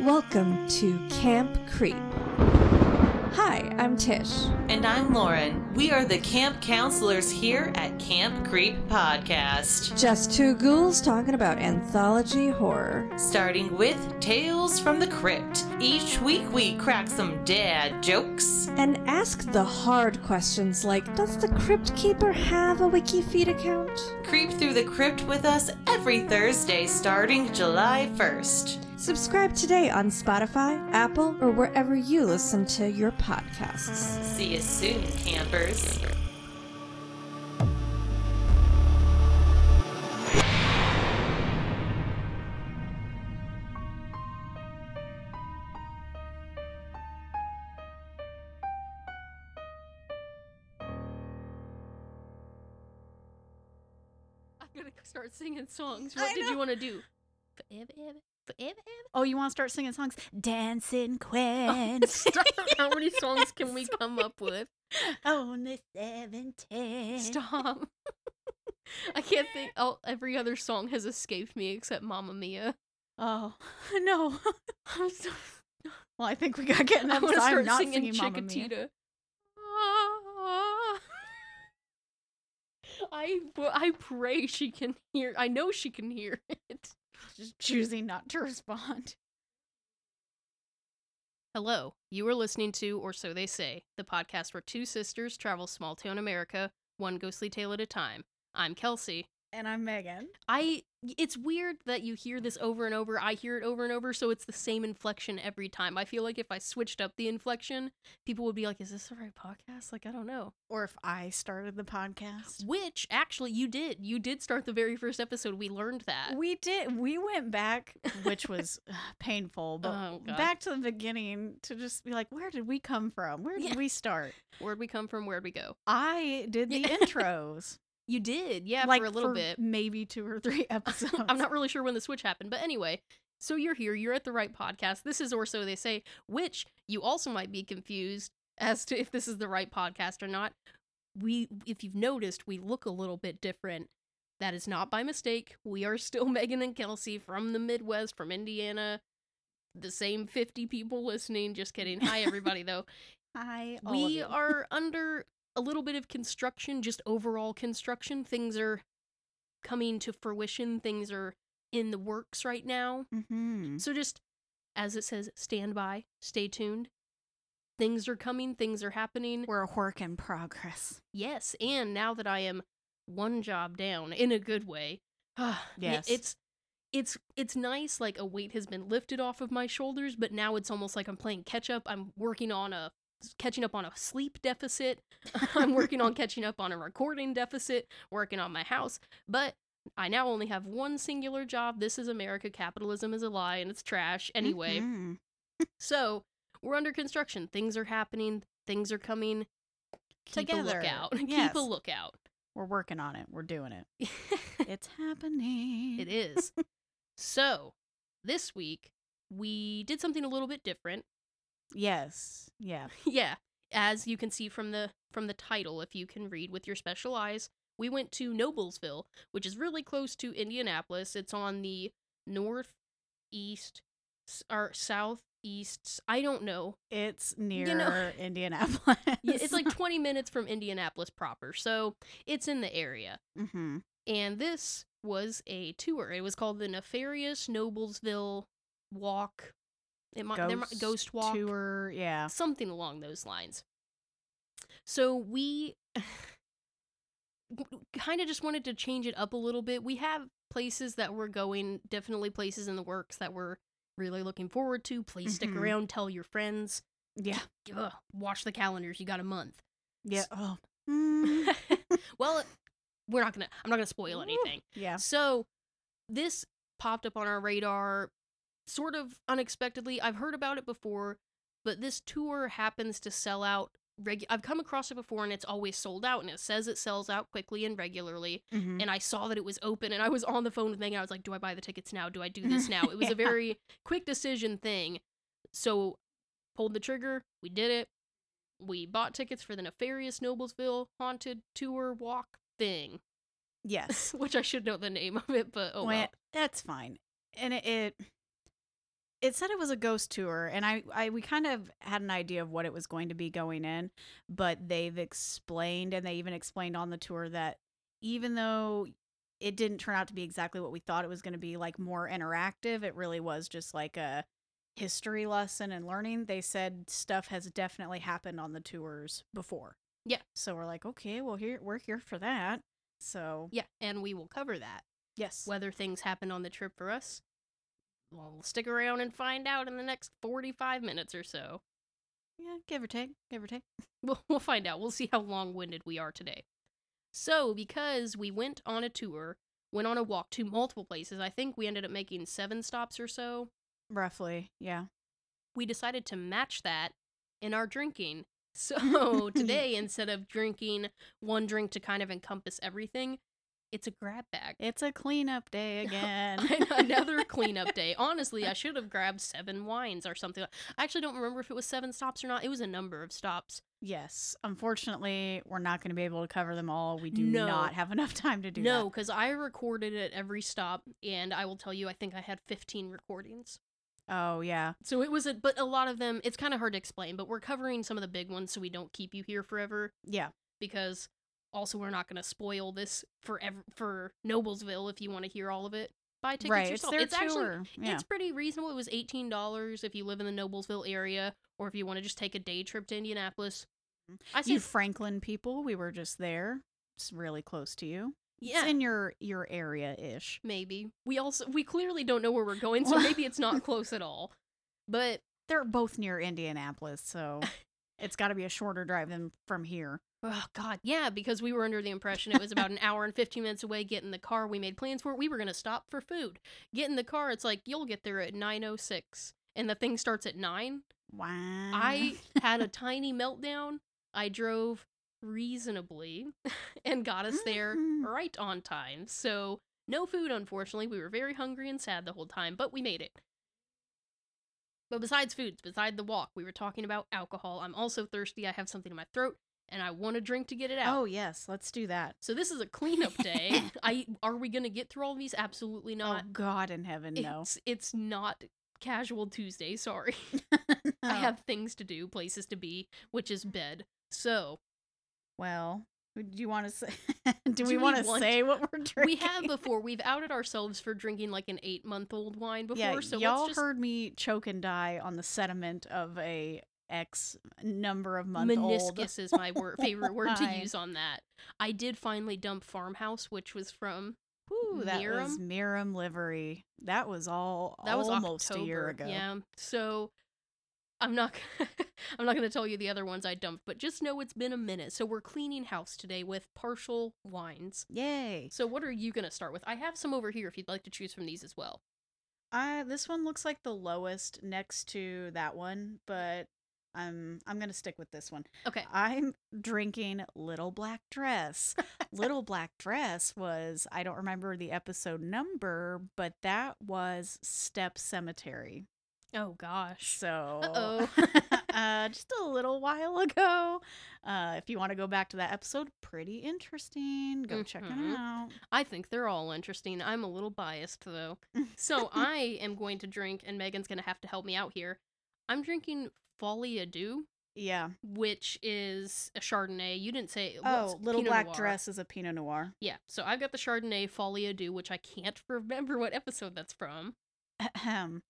Welcome to Camp Creep. Hi, I'm Tish. And I'm Lauren. We are the camp counselors here at Camp Creep Podcast. Just two ghouls talking about anthology horror. Starting with Tales from the Crypt. Each week we crack some dad jokes. And ask the hard questions like Does the Crypt Keeper have a WikiFeed account? Creep through the crypt with us every Thursday starting July 1st. Subscribe today on Spotify, Apple, or wherever you listen to your podcasts. See you soon, campers. I'm gonna start singing songs. What did you want to do? Forever, ever, forever, ever. Oh, you want to start singing songs? Dancing oh, Queen. Stop. How many songs can we come up with? Only 17. Stop. I can't think. Oh, every other song has escaped me except Mamma Mia. Oh, no. I'm so. Well, I think we got to get I enough want to time start not singing singing Mamma Mia. Chiquitita. Ah. I I pray she can hear. I know she can hear it. Just choosing not to respond. Hello, you are listening to Or So They Say, the podcast where two sisters travel small town America, one ghostly tale at a time. I'm Kelsey. And I'm Megan. I it's weird that you hear this over and over. I hear it over and over, so it's the same inflection every time. I feel like if I switched up the inflection, people would be like, "Is this the right podcast?" Like, I don't know. Or if I started the podcast. Which actually you did. You did start the very first episode. We learned that. We did. We went back, which was uh, painful, but Oh, back to the beginning to just be like, where did we come from? Where did Yeah. we start? Where'd we come from? Where'd we go? I did the intros. You did, yeah, like for a little bit. maybe two or three episodes. I'm not really sure when the switch happened, but anyway. So you're here, you're at the right podcast. This is Or So They Say, which you also might be confused as to if this is the right podcast or not. We if you've noticed, we look a little bit different. That is not by mistake. We are still Megan and Kelsey from the Midwest, from Indiana. The same 50 people listening. Just kidding. Hi everybody though. Hi, we are under a little bit of construction, just overall construction. Things are coming to fruition. Things are in the works right now. Mhm. So just as it says, stand by, stay tuned. Things are coming, things are happening. We're a work in progress. Yes, and now that I am one job down in a good way, Yes. it's it's it's nice like a weight has been lifted off of my shoulders, but now it's almost like I'm playing catch up. I'm working on a catching up on a sleep deficit. I'm working on catching up on a recording deficit, working on my house, but I now only have one singular job. This is America. Capitalism is a lie and it's trash. Anyway, Mhm. so we're under construction. Things are happening. Things are coming. Keep a Together. lookout. Yes. Keep a lookout. we're working on it. We're doing it. It's happening. it is. So this week we did something a little bit different. Yes. Yeah. yeah, as you can see from the from the title, if you can read with your special eyes, we went to Noblesville, which is really close to Indianapolis. It's on the northeast or southeast. I don't know. It's near know- Indianapolis. It's like 20 minutes from Indianapolis proper, so it's in the area. hmm And this was a tour. It was called the Nefarious Noblesville Walk. It might there might- ghost walk tour. Yeah. something along those lines. So we kind of just wanted to change it up a little bit. We have places that we're going, definitely places in the works that we're really looking forward to. Please stick Mhm. around, tell your friends. Yeah. Ugh, watch the calendars. You got a month. Yeah. Oh. Mm. well, we're not gonna. I'm not gonna spoil anything. yeah. So this popped up on our radar sort of unexpectedly. I've heard about it before, but this tour happens to sell out regu- I've come across it before and it's always sold out and it says it sells out quickly and regularly. Mhm. And I saw that it was open and I was on the phone with Megan. I was like, do I buy the tickets now? Do I do this now? It was Yeah. a very quick decision thing. So pulled the trigger. We did it. We bought tickets for the Nefarious Noblesville Haunted Tour Walk thing, yes. which I should know the name of it, but oh well. Well, that's fine. And it, it it said it was a ghost tour and I, I we kind of had an idea of what it was going to be going in but they've explained and they even explained on the tour that even though it didn't turn out to be exactly what we thought it was going to be like more interactive it really was just like a history lesson and learning they said stuff has definitely happened on the tours before Yeah. so we're like okay well here we're here for that so Yeah, and we will cover that. yes Whether things happen on the trip for us, well, stick around and find out in the next 45 minutes or so. yeah give or take give or take We'll, we'll find out. We'll see how long winded we are today. So, because we went on a tour, went on a walk to multiple places, I think we ended up making seven stops or so. roughly yeah We decided to match that in our drinking. So, today, instead of drinking one drink to kind of encompass everything, it's a grab bag. It's a cleanup day again. Another cleanup day. Honestly, I should have grabbed seven wines or something. I actually don't remember if it was seven stops or not. It was a number of stops. Yes. Unfortunately, we're not going to be able to cover them all. We do No. not have enough time to do No, because I recorded at every stop, and I will tell you, I think I had 15 recordings. Oh, yeah. So it was a, but a lot of them, it's kind of hard to explain, but we're covering some of the big ones so we don't keep you here forever Yeah. because also we're not going to spoil this for ev- for Noblesville if you want to hear all of it. Buy tickets right. It's yourself. their it's actually yeah. It's pretty reasonable. It was eighteen dollars if you live in the Noblesville area, or if you want to just take a day trip to Indianapolis. Mm-hmm. I you said, Franklin people, we were just there. It's really close to you. yeah, It's in your your area ish. maybe. We also we clearly don't know where we're going, so maybe it's not close at all. But They're both near Indianapolis, so it's got to be a shorter drive than from here. Oh god, yeah, because we were under the impression it was about an hour and fifteen minutes away. Get in the car. We made plans for it. We were gonna stop for food. Get in the car. It's like you'll get there at nine oh six, and the thing starts at nine. Wow. I had a tiny meltdown. I drove reasonably and got us there Mhm. right on time. So, no food, unfortunately. We were very hungry and sad the whole time, but we made it. But besides foods, beside the walk, we were talking about alcohol. I'm also thirsty. I have something in my throat and I want a drink to get it out. Oh, yes. Let's do that. So this is a cleanup day. I are we going to get through all these? Absolutely oh, not. oh, God in heaven, no. It's it's not casual Tuesday, sorry. Oh. I have things to do, places to be, which is bed. So Well, do you want to say? do, Do we we want to say what we're drinking? we have before. We've outed ourselves for drinking like an eight month old wine before. yeah, so y'all let's just heard me choke and die on the sediment of a X number of month old. meniscus is my word, favorite word to use on that. I did finally dump Farmhouse, which was from Ooh, that was Miram? Miram livery. That was all that was almost October. a year ago. Yeah. So I'm not I'm not going to tell you the other ones I dumped, but just know it's been a minute. So we're cleaning house today with partial wines. Yay! So what are you going to start with? I have some over here if you'd like to choose from these as well. I this one looks like the lowest next to that one, but I'm I'm gonna stick with this one. Okay. I'm drinking Little Black Dress. Little Black Dress was I don't remember the episode number, but that was Stepp Cemetery. Oh gosh. So Uh-oh. uh, just a little while ago. Uh, if you want to go back to that episode, pretty interesting. Go check it Mhm. out. I think they're all interesting. I'm a little biased though. So I am going to drink, and Megan's going to have to help me out here. I'm drinking Folie à Deux, Yeah. which is a Chardonnay. You didn't say. Oh, Little Pinot Black Noir. Dress is a Pinot Noir. Yeah. So I've got the Chardonnay Folie à Deux, which I can't remember what episode that's from. Ahem.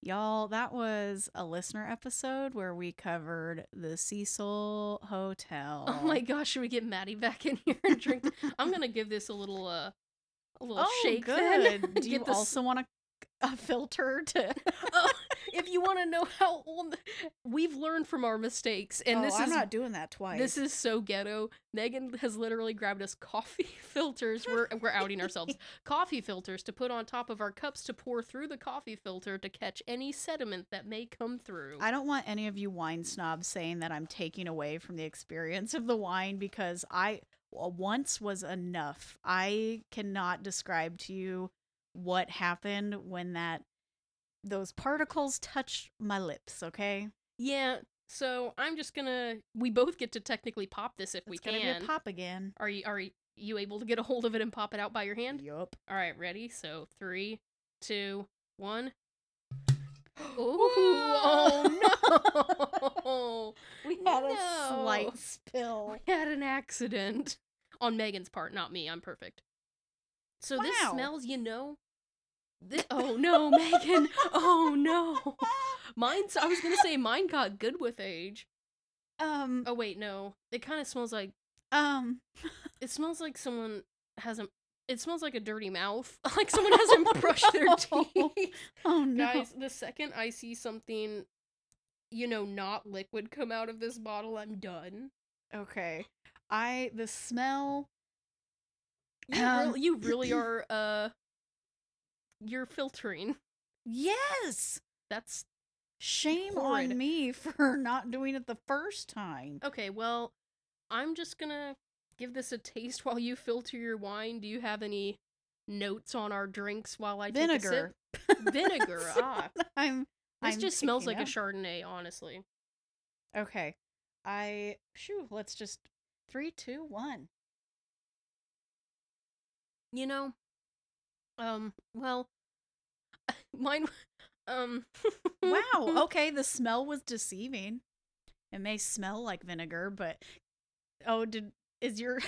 Y'all, that was a listener episode where we covered the Cecil Hotel. Oh my gosh, should we get Maddie back in here and drink? I'm gonna give this a little uh a little Oh, shake. then. good. Do you also want a, a filter to? oh, if you want to know how old we've learned from our mistakes, and oh, this I'm is not doing that twice. this is so ghetto. Megan has literally grabbed us coffee filters. We're we're outing ourselves. Coffee filters to put on top of our cups to pour through the coffee filter to catch any sediment that may come through. I don't want any of you wine snobs saying that I'm taking away from the experience of the wine because I once was enough. I cannot describe to you what happened when that those particles touched my lips. Okay, yeah. So I'm just gonna. We both get to technically pop this if we it's gonna can. be pop again. Are you are you able to get a hold of it and pop it out by your hand? Yup. All right, ready? So three, two, one. oh no! we had a slight spill. We had an accident on Megan's part, not me. I'm perfect. So this smells, you know. Thi- oh no, Megan! Oh no! Mine's. I was gonna say mine got good with age. Um, Oh wait, no. It kind of smells like. um, It smells like someone hasn't. It smells like a dirty mouth. Like someone hasn't brushed their teeth. oh no. Guys, the second I see something, you know, not liquid come out of this bottle, I'm done. Okay. I the smell. You, Um, really, you really are. Uh, you're filtering. Yes. That's Shame Horrid. on me for not doing it the first time. okay. Well, I'm just gonna give this a taste while you filter your wine. Do you have any notes on our drinks while I take a sip? Vinegar. Ah, I'm. this I'm just smells like picking a. Chardonnay. Honestly. Okay. I. Shoo. Let's just. Three, two, one. You know. Um. Well. Mine. Um. Wow. Okay. The smell was deceiving. It may smell like vinegar, but. Oh, did. Is your.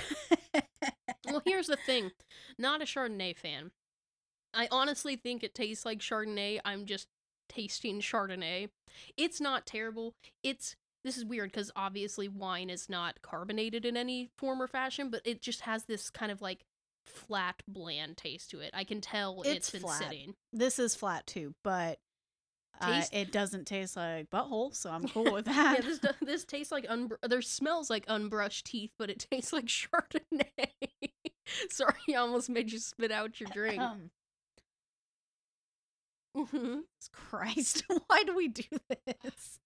well, here's the thing. Not a Chardonnay fan. I honestly think it tastes like Chardonnay. I'm just tasting Chardonnay. It's not terrible. It's this is weird because obviously wine is not carbonated in any form or fashion, but it just has this kind of like flat, bland taste to it. I can tell It's it's been flat. sitting. this is flat too, but. Uh, it doesn't taste like butthole, so I'm cool with that. Yeah, this this tastes like unbr- there smells like unbrushed teeth, but it tastes like Chardonnay. Sorry, I almost made you spit out your drink. Um, Mhm. Christ, why do we do this?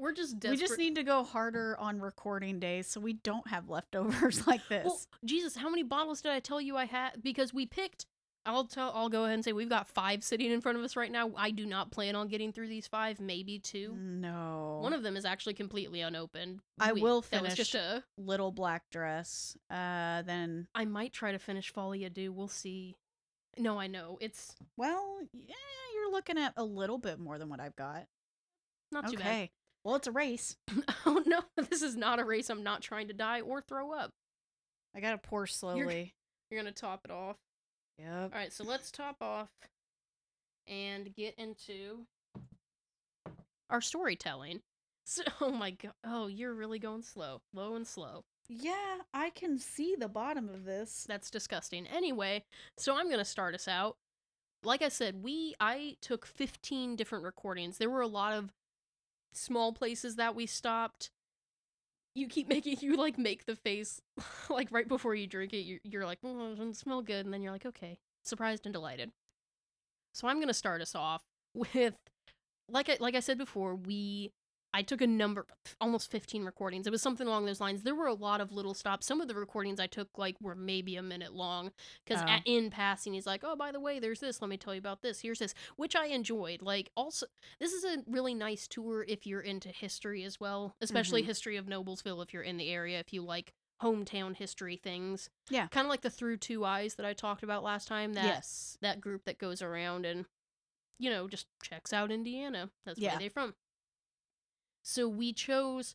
We're just desperate. We just need to go harder on recording days so we don't have leftovers like this. Well, Jesus, how many bottles did I tell you I had? Because we picked. I'll tell. I'll go ahead and say we've got five sitting in front of us right now. I do not plan on getting through these five. Maybe two. no. One of them is actually completely unopened. I We- will That was just a. little black dress. Uh then I might try to finish Folie à Deux. We'll see. No, I know it's well, yeah, you're looking at a little bit more than what I've got. not too bad. okay. Well, it's a race. oh no, this is not a race. I'm not trying to die or throw up. I got to pour slowly. You're gonna top it off. Yep. All right, so let's top off and get into our storytelling. So, oh my god. Oh, you're really going slow. Low and slow. Yeah, I can see the bottom of this. That's disgusting. Anyway, so I'm going to start us out. Like I said, we I took 15 different recordings. There were a lot of small places that we stopped. You keep making you like make the face like right before you drink it. You're, you're like, oh, it doesn't smell good, and then you're like, okay, surprised and delighted. So I'm gonna start us off with, like I like I said before, we I took a number, almost 15 recordings. It was something along those lines. There were a lot of little stops. Some of the recordings I took like were maybe a minute long because Oh. in passing he's like, oh by the way, there's this. Let me tell you about this. Here's this, which I enjoyed. Like also, this is a really nice tour if you're into history as well, especially Mhm. history of Noblesville if you're in the area. If you like hometown history things, Yeah. kind of like the Through Two Eyes that I talked about last time. That yes. that group that goes around and you know just checks out Indiana. That's Yeah. where they're from. So we chose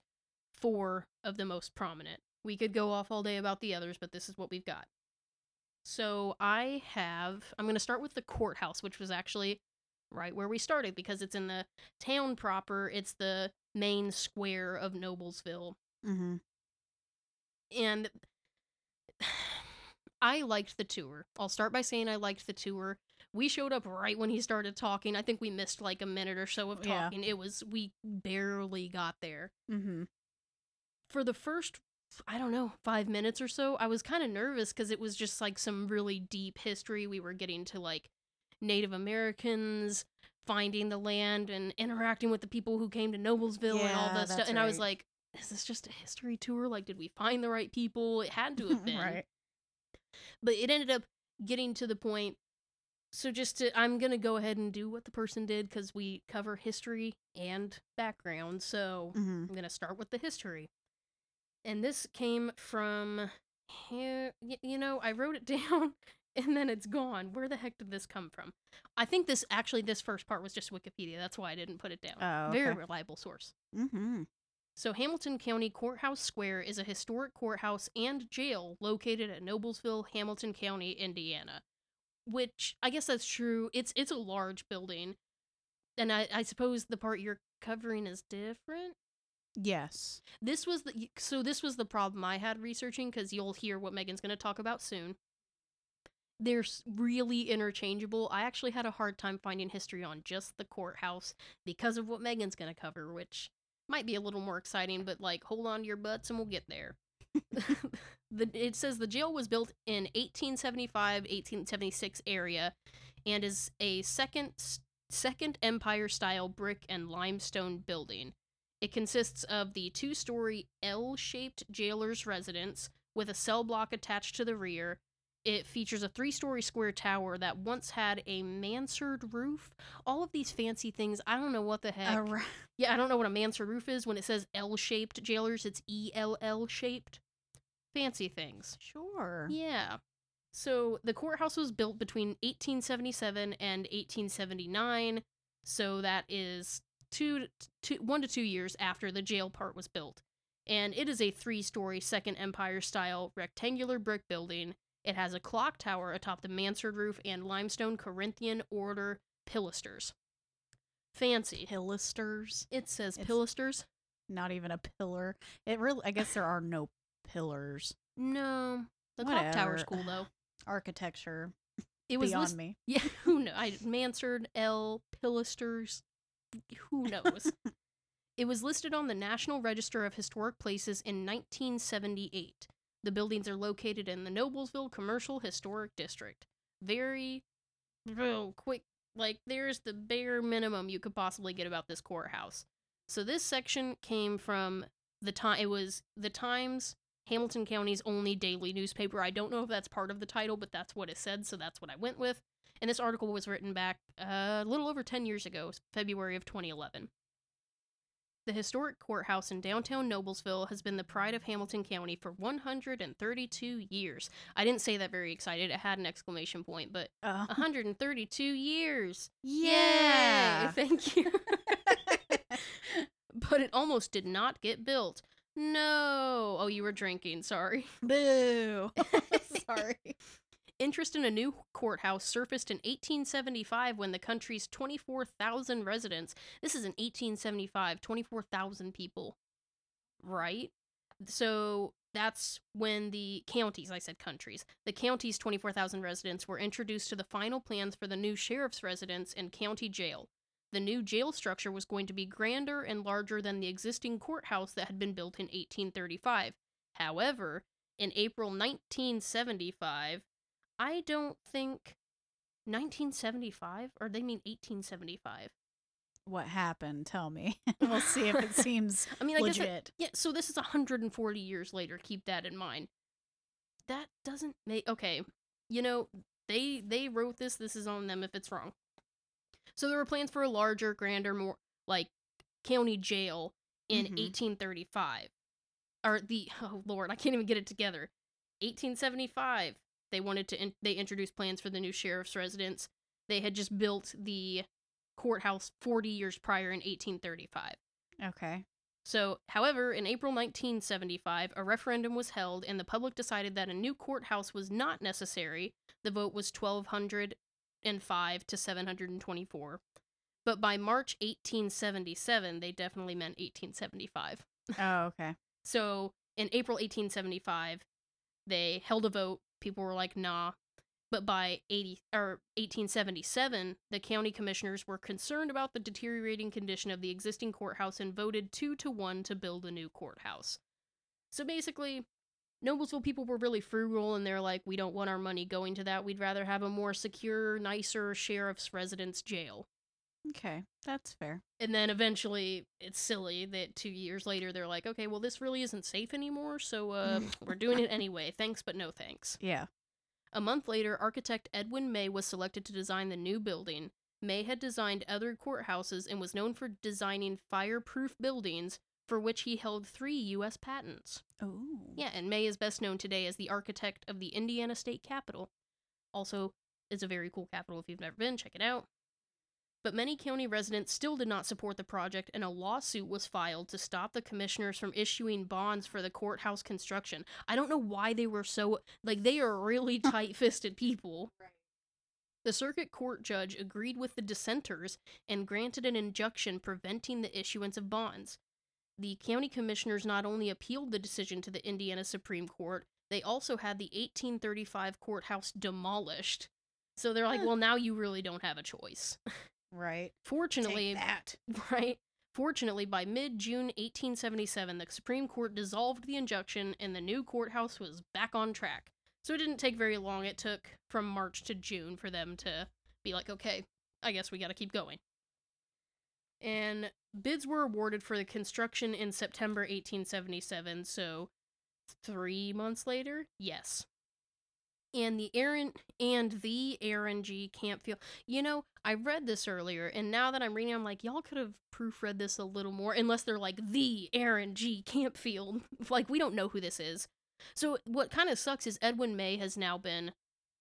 four of the most prominent. We could go off all day about the others, but this is what we've got. So I have I'm going to start with the courthouse, which was actually right where we started because it's in the town proper. It's the main square of Noblesville Mm-hmm. and I liked the tour. I'll start by saying I liked the tour. We showed up right when he started talking. I think we missed like a minute or so of Yeah. talking. It was we barely got there. Mm-hmm. For the first I don't know, 5 minutes or so, I was kind of nervous cuz it was just like some really deep history. We were getting to like Native Americans finding the land and interacting with the people who came to Noblesville and all that stuff. that's And I was like, is this just a history tour? Like, did we find the right people? It had to have been right. but it ended up getting to the point so just to i'm gonna go ahead and do what the person did because we cover history and background so Mm-hmm. i'm gonna start with the history and this came from here you know i wrote it down and then it's gone. Where the heck did this come from? I think this actually this first part was just Wikipedia. That's why I didn't put it down. Oh, Very reliable source. Mm-hmm. So, Hamilton County Courthouse Square is a historic courthouse and jail located at Noblesville, Hamilton County, Indiana. Which I guess that's true. It's it's a large building, and I, I suppose the part you're covering is different. Yes. This was the so this was the problem I had researching because you'll hear what Megan's going to talk about soon. They're really interchangeable. I actually had a hard time finding history on just the courthouse because of what Megan's going to cover, which might be a little more exciting, but like hold on to your butts and we'll get there. the, it says the jail was built in 1875 1876 area and is a second second empire style brick and limestone building it consists of the two story L shaped jailer's residence with a cell block attached to the rear. It features a three story square tower that once had a mansard roof. All of these fancy things, I don't know what the heck. Ar- yeah, I don't know what a mansard roof is. When it says L shaped jailers, it's E L L shaped. Fancy things. sure. Yeah. So the courthouse was built between 1877 and 1879. So that is two, two, one to two years after the jail part was built. And it is a three story Second Empire style rectangular brick building. It has a clock tower atop the mansard roof and limestone Corinthian order pilasters. Fancy. Pilasters. It says It's- pilasters. Not even a pillar. It really. I guess there are no pillars. No. The clock tower's Whatever. cool though. Architecture It was beyond list- me. Yeah, who knows? I, Mansard, L, Pilasters, who knows? it was listed on the National Register of Historic Places in 1978. The buildings are located in the Noblesville Commercial Historic District. Very, real quick, like, there's the bare minimum you could possibly get about this courthouse. So this section came from the time, it was the Times, Hamilton County's only daily newspaper. I don't know if that's part of the title, but that's what it said, so that's what I went with. And this article was written back uh, a little over 10 years ago, February of 2011. The historic courthouse in downtown Noblesville has been the pride of Hamilton County for 132 years. I didn't say that very excited. It had an exclamation point, but Uh, 132 years. yeah. Yay! Thank you. but it almost did not get built. No. Oh, you were drinking. Sorry. Boo. Sorry. Interest in a new courthouse surfaced in 1875 when the country's 24,000 residents, this is in 1875, 24,000 people, right? So that's when the counties, I said countries, the county's 24,000 residents were introduced to the final plans for the new sheriff's residence and county jail. The new jail structure was going to be grander and larger than the existing courthouse that had been built in 1835. However, in April 1975, I don't think 1975 or they mean 1875. What happened? Tell me. we'll see if it seems I mean, I guess legit. it, yeah. So this is 140 years later. Keep that in mind. That doesn't make okay. You know they they wrote this. This is on them if it's wrong. So there were plans for a larger, grander, more like county jail in Mhm. 1835, or the oh lord, I can't even get it together. 1875. They wanted to in, they introduced plans for the new sheriff's residence. They had just built the courthouse 40 years prior in 1835. Okay. So, however, in April 1975, a referendum was held and the public decided that a new courthouse was not necessary. The vote was 1205 to 724. But by March 1877, they definitely meant 1875. Oh, okay. So, in April 1875, they held a vote. People were like, "Nah." But by 80 or 1877, the county commissioners were concerned about the deteriorating condition of the existing courthouse and voted 2 to 1 to build a new courthouse. So basically, Noblesville people were really frugal and they're like, "We don't want our money going to that. We'd rather have a more secure, nicer sheriff's residence jail." Okay. That's fair. And then eventually, it's silly that two years later they're like, okay, well, this really isn't safe anymore, so uh, we're doing it anyway. Thanks, but no thanks. Yeah. A month later, architect Edwin May was selected to design the new building. May had designed other courthouses and was known for designing fireproof buildings, for which he held three U.S. patents. Oh. Yeah, and May is best known today as the architect of the Indiana State Capitol. Also, it's a very cool capital if you've never been, check it out. But many county residents still did not support the project, and a lawsuit was filed to stop the commissioners from issuing bonds for the courthouse construction. I don't know why they were so like they are really tight-fisted people. The circuit court judge agreed with the dissenters and granted an injunction preventing the issuance of bonds. The county commissioners not only appealed the decision to the Indiana Supreme Court, they also had the 1835 courthouse demolished. So they're like, well, now you really don't have a choice. Right. Fortunately, Take that. right? Fortunately, by mid June 1877, the Supreme Court dissolved the injunction and the new courthouse was back on track. So it didn't take very long. It took from March to June for them to be like, okay, I guess we got to keep going. And bids were awarded for the construction in September 1877, so three months later, yes. And the Aaron and the Aaron G. Campfield. You know, I read this earlier, and now that I'm reading, I'm like, y'all could have proofread this a little more, unless they're like the Aaron G. Campfield. like, we don't know who this is. So, what kind of sucks is Edwin May has now been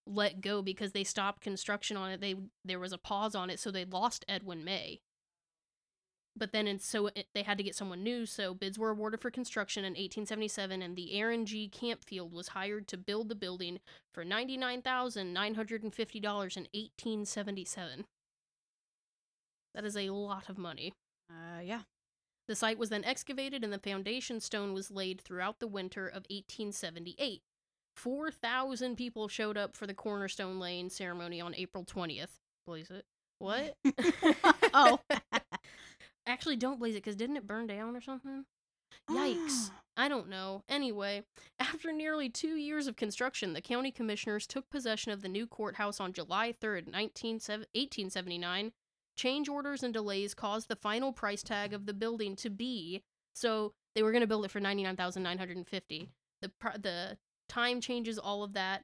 let go because they stopped construction on it. They there was a pause on it, so they lost Edwin May. But then, and so it, they had to get someone new. So bids were awarded for construction in 1877, and the Aaron G. Campfield was hired to build the building for ninety nine thousand nine hundred and fifty dollars in 1877. That is a lot of money. Uh, yeah. The site was then excavated and the foundation stone was laid throughout the winter of 1878. 4,000 people showed up for the cornerstone laying ceremony on April 20th. Blaze it. What? oh. Actually, don't blaze it because didn't it burn down or something? Yikes. Ah. I don't know. Anyway, after nearly two years of construction, the county commissioners took possession of the new courthouse on July 3rd, 19, 1879. Change orders and delays caused the final price tag of the building to be so they were going to build it for 99,950. The the time changes all of that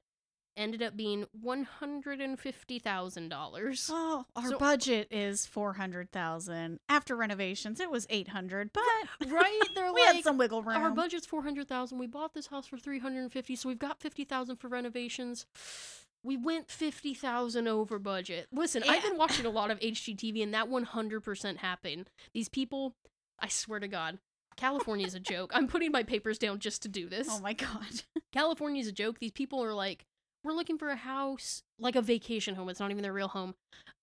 ended up being $150,000. Oh, our So- budget is four hundred thousand. After renovations, it was eight hundred, but Right? They're we like had some wiggle room. Our budget's four hundred thousand. We bought this house for three hundred and fifty, so we've got fifty thousand for renovations. We went fifty thousand over budget. Listen, I've been watching a lot of HGTV, and that one hundred percent happened. These people, I swear to God, California is a joke. I'm putting my papers down just to do oh this. Oh my god. California is a joke. These people are like, we're looking for a house, like a vacation home. It's not even their real home.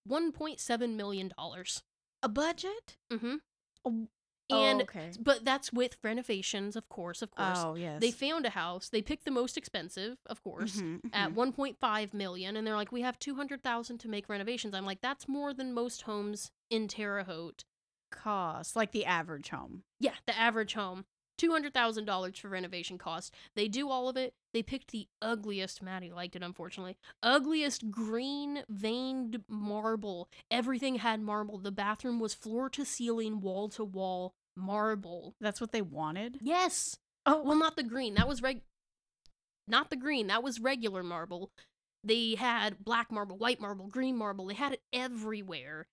One point seven million dollars. A budget? Mm-hmm. Oh, And okay. but that's with renovations, of course, of course. Oh yes. They found a house. They picked the most expensive, of course, Mhm, at mhm. 1.5 million, and they're like, "We have 200,000 to make renovations." I'm like, "That's more than most homes in Terre Haute." cost like the average home. Yeah, the average home, two hundred thousand dollars for renovation cost. They do all of it. They picked the ugliest. Maddie liked it, unfortunately. Ugliest green veined marble. Everything had marble. The bathroom was floor to ceiling, wall to wall marble. That's what they wanted. Yes. Oh Well, not the green. That was reg. Not the green. That was regular marble. They had black marble, white marble, green marble. They had it everywhere.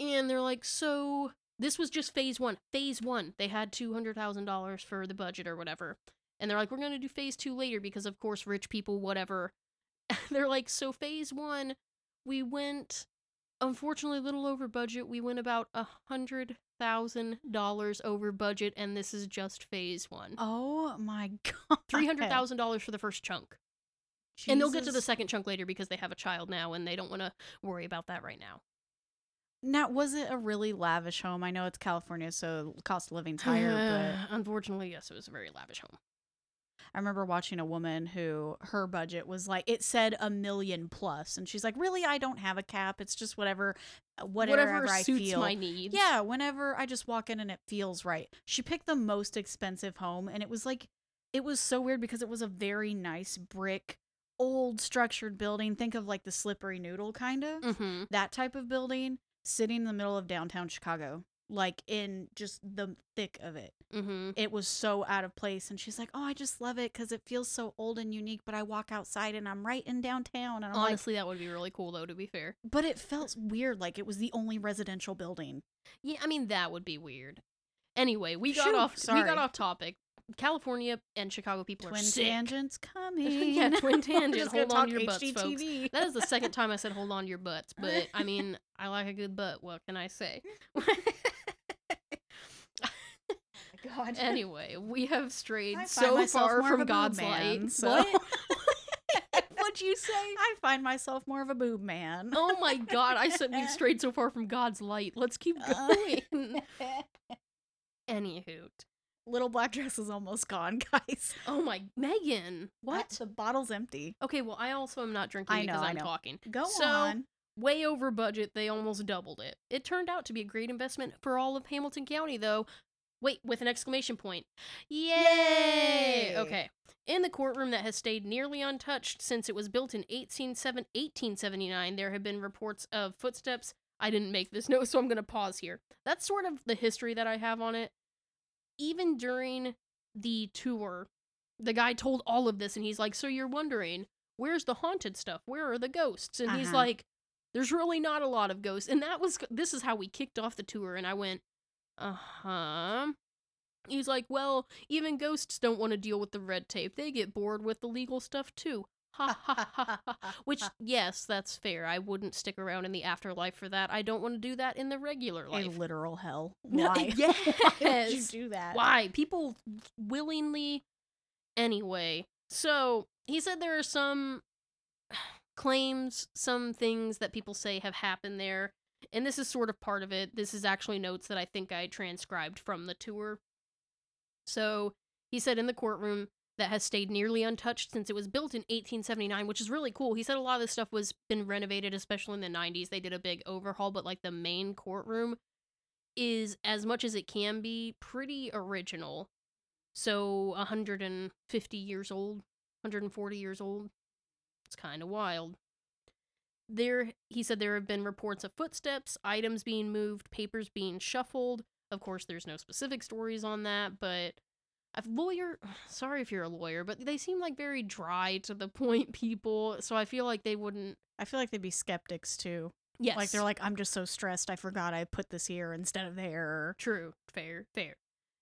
And they're like, so this was just phase one. Phase one, they had two hundred thousand dollars for the budget or whatever. And they're like, we're gonna do phase two later because of course rich people, whatever. they're like, so phase one, we went unfortunately a little over budget. We went about a hundred thousand dollars over budget, and this is just phase one. Oh my god. Three hundred thousand dollars for the first chunk, and they'll get to the second chunk later because they have a child now, and they don't want to worry about that right now. Now, was it a really lavish home? I know it's California, so cost of living's higher, but unfortunately, yes, it was a very lavish home. I remember watching a woman who her budget was like it said a million plus, and she's like, "Really, I don't have a cap. It's just whatever, uh, whatever, I suits feel." my needs. Yeah, whenever I just walk in and it feels right. She picked the most expensive home, and it was like, it was so weird because it was a very nice brick, old structured building. Think of like the slippery noodle kind of Mm-hmm. that type of building, sitting in the middle of downtown Chicago, like in just the thick of it Mm-hmm. it was so out of place and she's like oh i just love it because it feels so old and unique but i walk outside and i'm right in downtown and i'm like Honestly, that would be really cool, though. To be fair, but it felt weird like it was the only residential building yeah, I mean that would be weird. Anyway, we got Phew, off. We got off topic. California and Chicago people Twin are sick. tangents coming. Yeah, twin We're tangent. just Hold on to your butts, folks. That is the second time I said hold on to your butts, but I mean, I like a good butt. What can I say? God. anyway, we have strayed so far from God's man, light. so- What? What'd you say? I find myself more of a boob man. Oh my god, I said we've strayed so far from God's light. Let's keep Uh. going. Anywho. Little black dress is almost gone, guys. Oh my Megan. What? The bottle's empty. Okay, well I also am not drinking I because know, I I'm know. talking. Go So, on. Way over budget, they almost doubled it. It turned out to be a great investment for all of Hamilton County, though. Wait, with an exclamation point. Yay! Yay! Okay. In the courtroom that has stayed nearly untouched since it was built in 187 1879, there have been reports of footsteps. I didn't make this note, so I'm going to pause here. That's sort of the history that I have on it. Even during the tour, the guy told all of this, and he's like, So you're wondering, where's the haunted stuff? Where are the ghosts? And he's Uh-huh. like, There's really not a lot of ghosts. And that was, this is how we kicked off the tour. And I went, Uh huh. He's like, Well, even ghosts don't want to deal with the red tape. They get bored with the legal stuff too. Ha ha ha ha. Which, yes, that's fair. I wouldn't stick around in the afterlife for that. I don't want to do that in the regular life. a literal hell. No, Why? Why would you do that? Why? People willingly. Anyway, so he said there are some claims, some things that people say have happened there. And this is sort of part of it. This is actually notes that I think I transcribed from the tour. So he said in the courtroom that has stayed nearly untouched since it was built in 1879, which is really cool. He said a lot of this stuff was been renovated, especially in the 90s. They did a big overhaul, but like the main courtroom is as much as it can be pretty original. So 150 years old, 140 years old. It's kind of wild. There he said there have been reports of footsteps, items being moved, papers being shuffled. Of course, there's no specific stories on that, but a lawyer, sorry if you're a lawyer, but they seem like very dry to the point people, so I feel like they wouldn't I feel like they'd be skeptics too. Yes. Like they're like, I'm just so stressed. I forgot I put this here instead of there. True, fair, fair.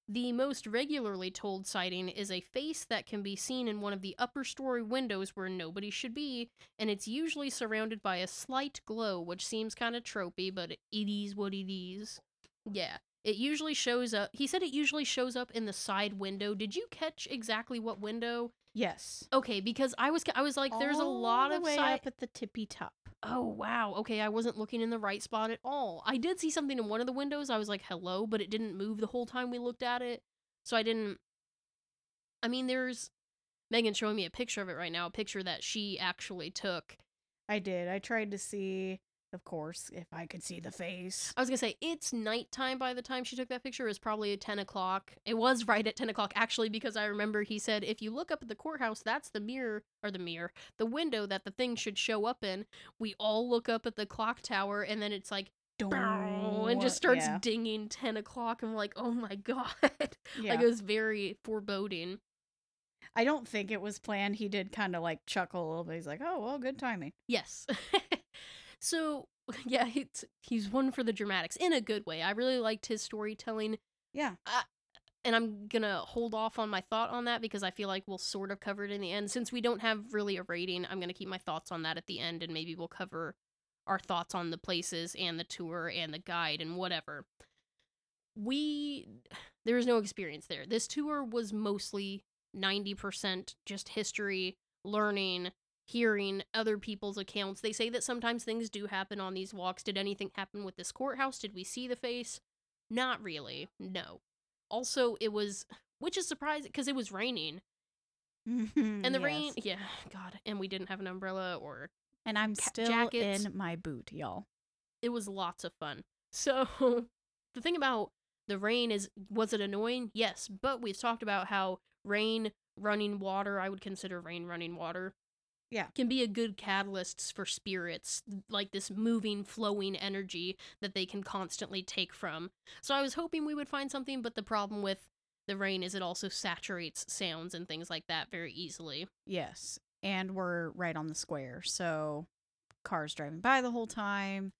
The most regularly told sighting is a face that can be seen in one of the upper story windows where nobody should be, and it's usually surrounded by a slight glow, which seems kind of tropey, but it is what it is. Yeah. It usually shows up. He said it usually shows up in the side window. Did you catch exactly what window? Yes. Okay, because I was I was like, there's a lot the of way side. up at the tippy top. Oh wow. Okay, I wasn't looking in the right spot at all. I did see something in one of the windows. I was like, "Hello," but it didn't move the whole time we looked at it. So I didn't I mean, there's Megan showing me a picture of it right now, a picture that she actually took. I did. I tried to see, of course, if I could see the face. I was gonna say it's nighttime by the time she took that picture. It was probably ten o'clock. It was right at ten o'clock actually because I remember he said if you look up at the courthouse, that's the mirror or the mirror, the window that the thing should show up in. We all look up at the clock tower, and then it's like bow, and just starts Yeah. dinging 10 o'clock. and I'm like, oh my god. Yeah. Like it was very foreboding. I don't think it was planned. He did kind of like chuckle a little bit. He's like, "Oh well, good timing." Yes. so yeah, it's, he's one for the dramatics in a good way. I really liked his storytelling, Yeah. Uh, and I'm gonna hold off on my thought on that because I feel like we'll sort of cover it in the end. Since we don't have really a rating, I'm gonna keep my thoughts on that at the end, and maybe we'll cover our thoughts on the places and the tour and the guide and whatever. We there is no experience there. This tour was mostly 90% just history, learning, hearing other people's accounts. They say that sometimes things do happen on these walks. Did anything happen with this courthouse? Did we see the face? Not really. No. Also, it was which is surprising because it was raining. Mm-hmm, and the rain, yeah, god, and we didn't have an umbrella or And I'm still jackets. in my boot, y'all. it was lots of fun. So the thing about the rain is was it annoying? Yes, but we've talked about how rain running water, I would consider rain running water. Yeah. Can be a good catalyst for spirits, like this moving, flowing energy that they can constantly take from. So I was hoping we would find something, but the problem with the rain is it also saturates sounds and things like that very easily. Yes. And we're right on the square. So cars driving by the whole time.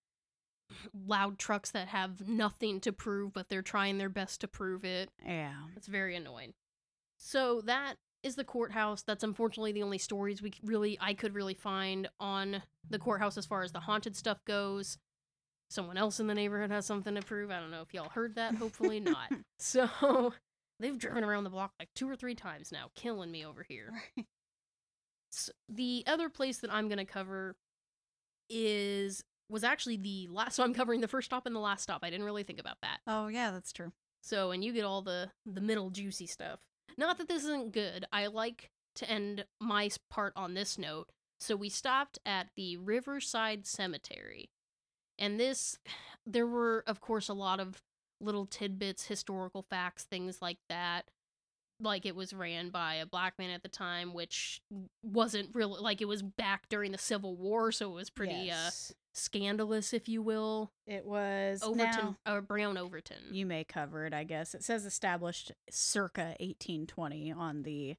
Loud trucks that have nothing to prove, but they're trying their best to prove it. Yeah. It's very annoying. So that is the courthouse. That's unfortunately the only stories we really I could really find on the courthouse as far as the haunted stuff goes. Someone else in the neighborhood has something to prove. I don't know if y'all heard that. Hopefully not. So they've driven around the block like two or three times now, killing me over here. S the other place that I'm going to cover is was actually the last so I'm covering the first stop and the last stop. I didn't really think about that. Oh yeah, that's true. So, and you get all the the middle juicy stuff. Not that this isn't good. I like to end my part on this note. So we stopped at the Riverside Cemetery. And this there were of course a lot of little tidbits, historical facts, things like that. Like it was ran by a black man at the time, which wasn't really like it was back during the Civil War, so it was pretty uh Yes. Scandalous, if you will. it was Overton now- or Brown Overton. you may cover it, I guess. It says established circa 1820 on the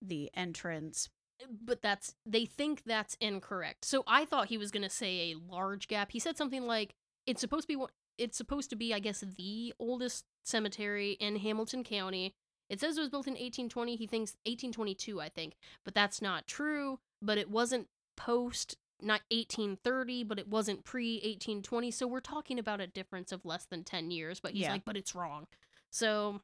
the entrance. Uh, but that's they think that's incorrect. So I thought he was going to say a large gap. He said something like it's supposed to be it's supposed to be I guess the oldest cemetery in Hamilton County. It says it was built in 1820. He thinks 1822, I think, but that's not true, but it wasn't post not 1830, but it wasn't pre 1820. So we're talking about a difference of less than 10 years, but he's Yeah. like but it's wrong. So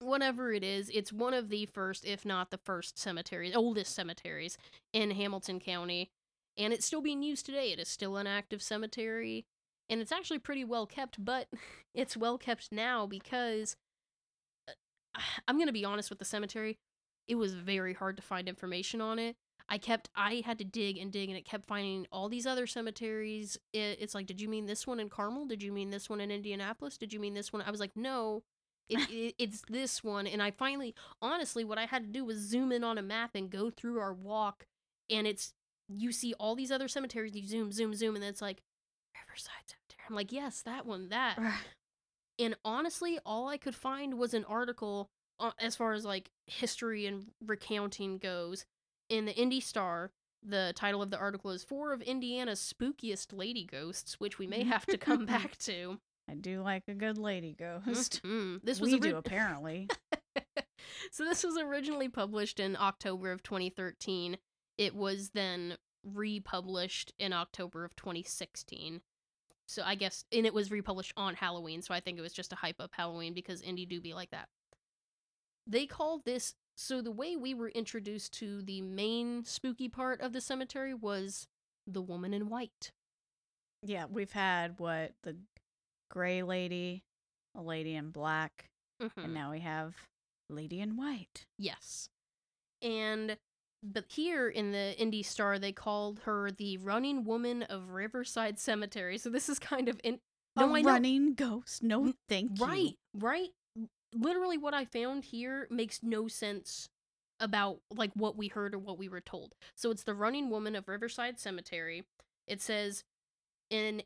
whatever it is, it's one of the first, if not the first cemeteries, oldest cemeteries in Hamilton County. And it's still being used today. It is still an active cemetery. And it's actually pretty well kept, but it's well kept now because uh, I'm going to be honest with the cemetery. It was very hard to find information on it. I kept, I had to dig and dig, and it kept finding all these other cemeteries. It, it's like, did you mean this one in Carmel? Did you mean this one in Indianapolis? Did you mean this one? I was like, no, it, it, it's this one and i finally honestly what i had to do was zoom in on a map and go through our walk and it's you see all these other cemeteries you zoom zoom zoom and then it's like riverside cemetery i'm like yes that one that and honestly all i could find was an article uh, as far as like history and recounting goes in the indy star the title of the article is four of indiana's spookiest lady ghosts which we may have to come back to I do like a good lady ghost. Mhm. this was we do apparently. so this was originally published in October of 2013. It was then republished in October of 2016. So I guess and it was republished on Halloween, so I think it was just a hype up Halloween because Indy do be like that. They called this so the way we were introduced to the main spooky part of the cemetery was the woman in white. yeah, we've had what the gray lady, a lady in black, Mhm. and now we have lady in white. Yes. And but here in the IndyStar they called her the running woman of Riverside Cemetery. So this is kind of in no, a I know- running ghost. No, thank you. right, right. Literally what I found here makes no sense about like what we heard or what we were told. So it's the running woman of Riverside Cemetery. It says in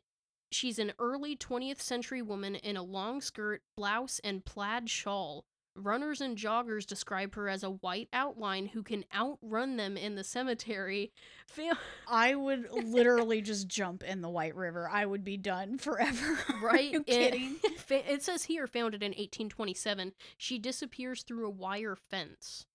she's an early 20th century woman in a long skirt, blouse and plaid shawl. Runners and joggers describe her as a white outline who can outrun them in the cemetery. Fa- I would literally just jump in the White River. I would be done forever. right? And- kidding? fa- it says here, founded in 1827. She disappears through a wire fence.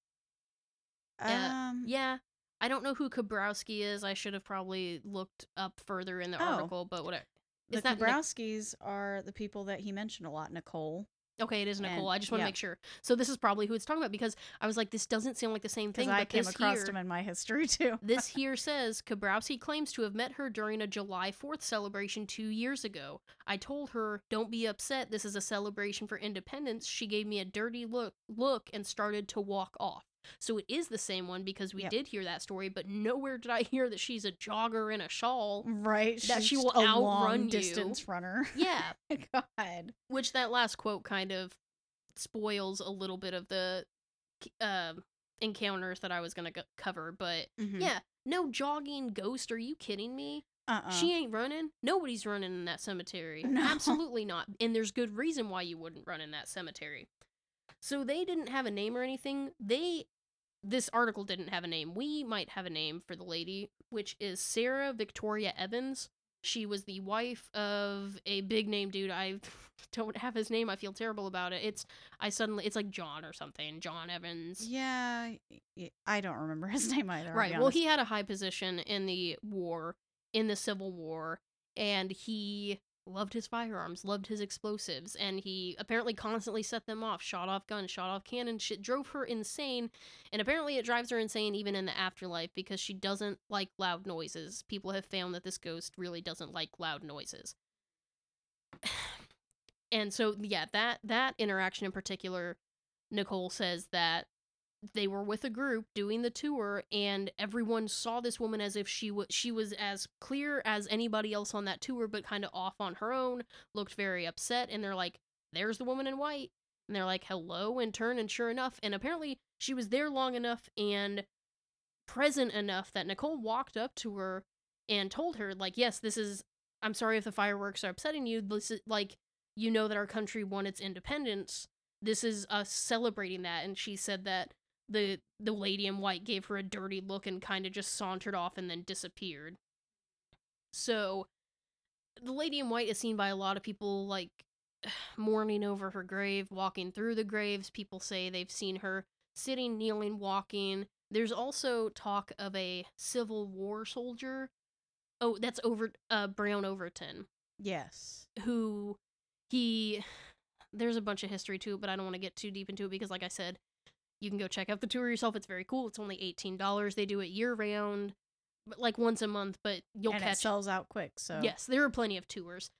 Yeah, um, Yeah, I don't know who Kobrowski is. I should have probably looked up further in the Oh. article, but whatever. the Is that Nic- are the people that he mentioned a lot. Nicole, Okay, it is Nicole. and- I just want to yeah. make sure. So this is probably who it's talking about because I was like, this doesn't sound like the same thing. I came this across here, him in my history too. this here says Kobrowski claims to have met her during a July 4th celebration two years ago. I told her, "Don't be upset. This is a celebration for independence." She gave me a dirty look, look, and started to walk off. So it is the same one because we Yep. did hear that story, but nowhere did I hear that she's a jogger in a shawl. right, That she's she will a outrun long you. distance runner. Yeah, God, which that last quote kind of spoils a little bit of the um encounters that I was gonna cover, but Mhm. yeah, no jogging ghost. Are you kidding me? uh-uh. She ain't running. Nobody's running in that cemetery. No. Absolutely not. And there's good reason why you wouldn't run in that cemetery. So they didn't have a name or anything. They this article didn't have a name. We might have a name for the lady, which is Sarah Victoria Evans. She was the wife of a big name dude. I don't have his name. I feel terrible about it. It's I suddenly it's like John or something. John Evans. Yeah, I don't remember his name either. Right. Well, he had a high position in the war, in the Civil War, and he loved his firearms, loved his explosives, and he apparently constantly set them off, shot off guns, shot off cannons. Shit drove her insane, and apparently it drives her insane even in the afterlife because she doesn't like loud noises. People have found that this ghost really doesn't like loud noises. And so yeah, that that interaction in particular, Nicole says that they were with a group doing the tour and everyone saw this woman as if she was she was as clear as anybody else on that tour but kind of off on her own looked very upset and they're like there's the woman in white. And they're like hello and turn and sure enough and apparently she was there long enough and present enough that Nicole walked up to her and told her like yes this is I'm sorry if the fireworks are upsetting you. This is like you know that our country won its independence. This is us celebrating that. And she said that the the lady in white gave her a dirty look and kind of just sauntered off and then disappeared. So the lady in white is seen by a lot of people like mourning over her grave walking through the graves. People say they've seen her sitting kneeling walking. There's also talk of a civil war soldier. Oh that's over uh brown overton. Yes. who he there's a bunch of history to it but i don't want to get too deep into it because like i said you can go check out the tour yourself it's very cool it's only $18 they do it year round but like once a month but you'll and catch it sells out quick. So yes there are plenty of tours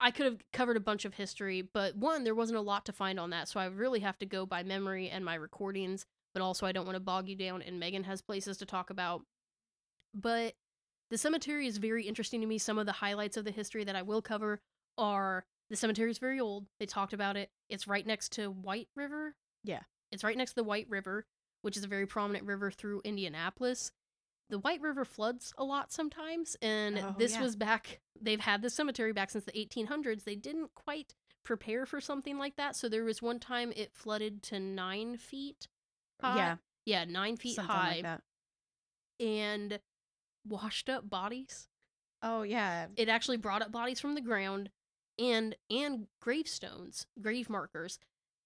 i could have covered a bunch of history but one there wasn't a lot to find on that so i really have to go by memory and my recordings but also i don't want to bog you down and megan has places to talk about but the cemetery is very interesting to me some of the highlights of the history that i will cover are the cemetery is very old they talked about it it's right next to white river Yeah. It's right next to the white river which is a very prominent river through indianapolis the white river floods a lot sometimes and Oh, this yeah. was back they've had this cemetery back since the 1800s they didn't quite prepare for something like that so there was one time it flooded to nine feet high. Yeah. yeah nine feet something high like that. and washed up bodies Oh yeah. it actually brought up bodies from the ground and and gravestones grave markers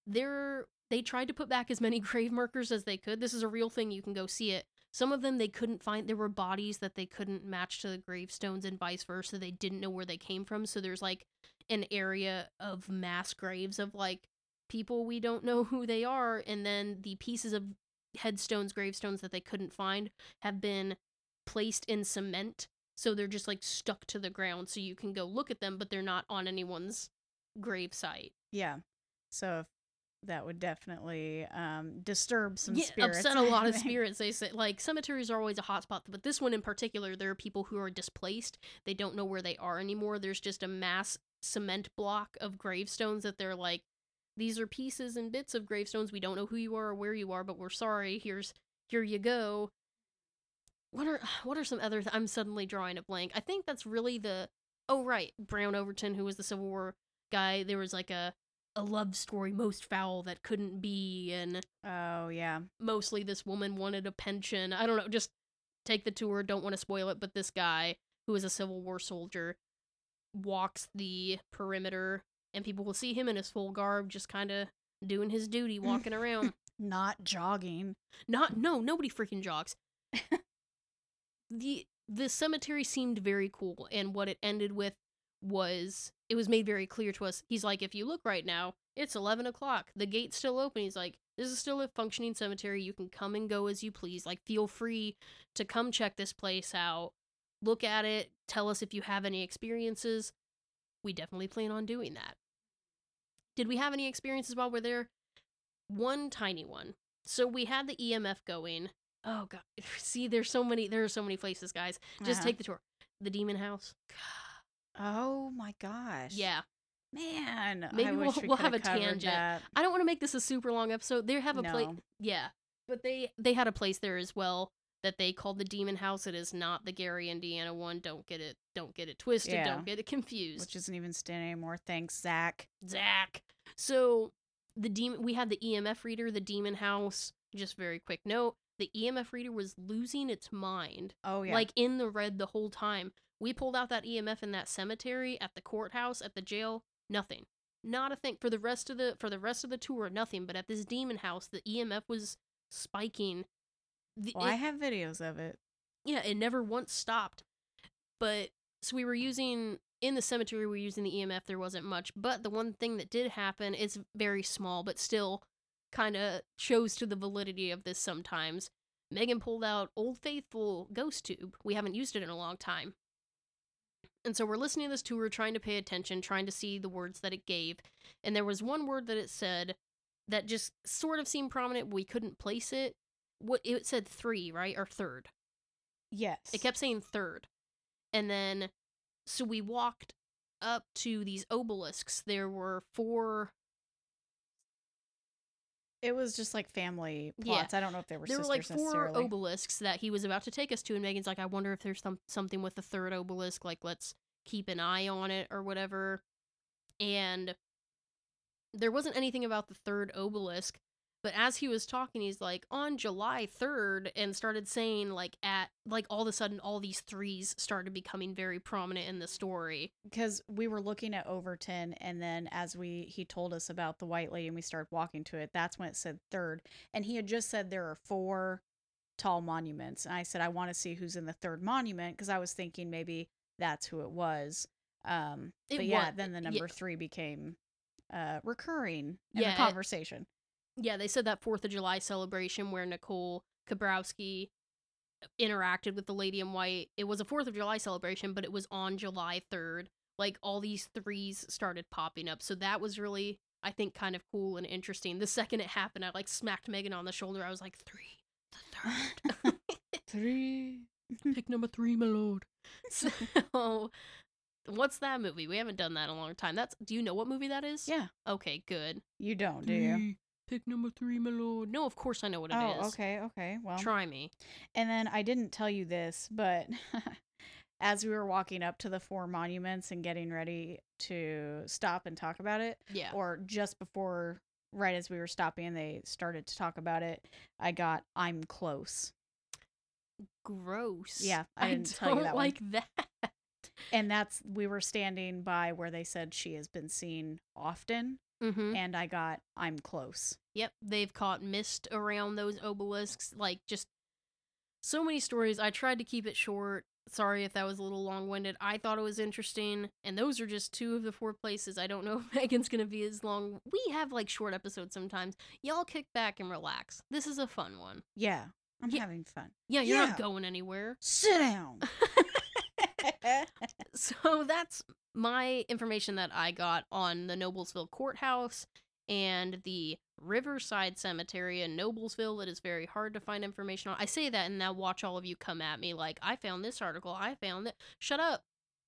there they tried to put back as many grave markers as they could. This is a real thing. You can go see it. Some of them they couldn't find there were bodies that they couldn't match to the gravestones and vice versa. They didn't know where they came from. So there's like an area of mass graves of like people we don't know who they are. And then the pieces of headstones gravestones that they couldn't find have been placed in cement. So they're just like stuck to the ground. So you can go look at them but they're not on anyone's grave site Yeah. So if that would definitely um disturb some yeah, spirits. upset a lot of spirits they say like cemeteries are always a hot spot but this one in particular there are people who are displaced they don't know where they are anymore there's just a mass cement block of gravestones that they're like these are pieces and bits of gravestones we don't know who you are or where you are but we're sorry here's here you go what are what are some other th- i'm suddenly drawing a blank i think that's really the oh right brown overton who was the civil war guy there was like a a love story most foul that couldn't be and Oh yeah. mostly this woman wanted a pension. I don't know, just take the tour, don't want to spoil it, but this guy who is a Civil War soldier walks the perimeter and people will see him in his full garb just kind of doing his duty walking around. Not jogging. Not no, nobody freaking jogs. the the cemetery seemed very cool and what it ended with was it was made very clear to us. He's like, if you look right now, it's eleven o'clock. The gate's still open. He's like, this is still a functioning cemetery. You can come and go as you please. Like, feel free to come check this place out. Look at it. Tell us if you have any experiences. We definitely plan on doing that. Did we have any experiences while we're there? One tiny one. So we had the EMF going. Oh god. See, there's so many there are so many places, guys. Just Uh-huh. take the tour. The demon house. Oh my gosh. Yeah. Man. I Maybe we'll- wish we we'll have a tangent. that. I don't want to make this a super long episode. They have a place. Yeah, but they they had a place there as well that they called the Demon House. It is not the Gary, Indiana one. Don't get it. Don't get it twisted. Yeah. Don't get it confused. Which isn't even staying anymore. Thanks, Zach. Zach. So the demon. We had the EMF reader. The Demon House. Just very quick note. The EMF reader was losing its mind, Oh yeah. like in the red the whole time. We pulled out that EMF in that cemetery, at the courthouse, at the jail, nothing. Not a thing for the rest of the for the rest of the tour, nothing. But at this demon house, the EMF was spiking. The- Well, I have videos of it. yeah, it never once stopped. But so we were using in the cemetery, we were using the EMF. There wasn't much, but the one thing that did happen is very small, but still kind of shows to the validity of this sometimes. Megan pulled out Old Faithful Ghost Tube. We haven't used it in a long time. And so we're listening to this tour, trying to pay attention, trying to see the words that it gave. And there was one word that it said that just sort of seemed prominent, we couldn't place it. What it said three, right? Or third. Yes. It kept saying third. And then, so we walked up to these obelisks. There were four, It was just like family Yeah. plots. I don't know if they were there were sisters like four obelisks that he was about to take us to. And Megan's like, I wonder if there's some, something with the third obelisk. Like, let's keep an eye on it or whatever. And there wasn't anything about the third obelisk. But as he was talking, he's like, on July 3rd, and started saying, like, at, like, all of a sudden, all these threes started becoming very prominent in the story. because we were looking at Overton, and then as we he told us about the White Lady, and we started walking to it. That's when it said third, and he had just said there are four tall monuments. And I said I want to see who's in the third monument because I was thinking maybe that's who it was. Um, It but yeah, wa- then the yeah. number three became uh recurring in Yeah, the conversation. Yeah, they said that Fourth of July celebration where Nicole Kobrowski interacted with the lady in white. It was a Fourth of July celebration, but it was on July third. Like all these threes started popping up, so that was really, I think, kind of cool and interesting. The second it happened, I like smacked Megan on the shoulder. I was like, three, the third. Three. Pick number three, my lord. So, what's that movie? We haven't done that in a long time. That's. Do you know what movie that is? Yeah, Okay, good. you don't, do you? Pick number three, my lord. No, of course I know what it oh, is. Oh, okay, okay. Well, Try me. And then I didn't tell you this, but as we were walking up to the four monuments and getting ready to stop and talk about it, Yeah. or just before, right as we were stopping and they started to talk about it, I got I'm close. Gross. Yeah, I didn't don't tell you that one. like that. And that's, we were standing by where they said she has been seen often, Mm-hmm. and I got I'm close. Yep, they've caught mist around those obelisks. Like just so many stories. I tried to keep it short. Sorry if that was a little long winded. I thought it was interesting, and those are just two of the four places. I don't know if Megan's gonna be as long. We have like short episodes sometimes. Y'all kick back and relax. This is a fun one. Yeah, I'm Yeah. having fun. Yeah, you're Yeah. not going anywhere. Sit down. so that's my information that I got on the Noblesville courthouse and the Riverside Cemetery in Noblesville. It is very hard to find information on. I say that, and now watch all of you come at me like, I found this article. I found that. Shut up.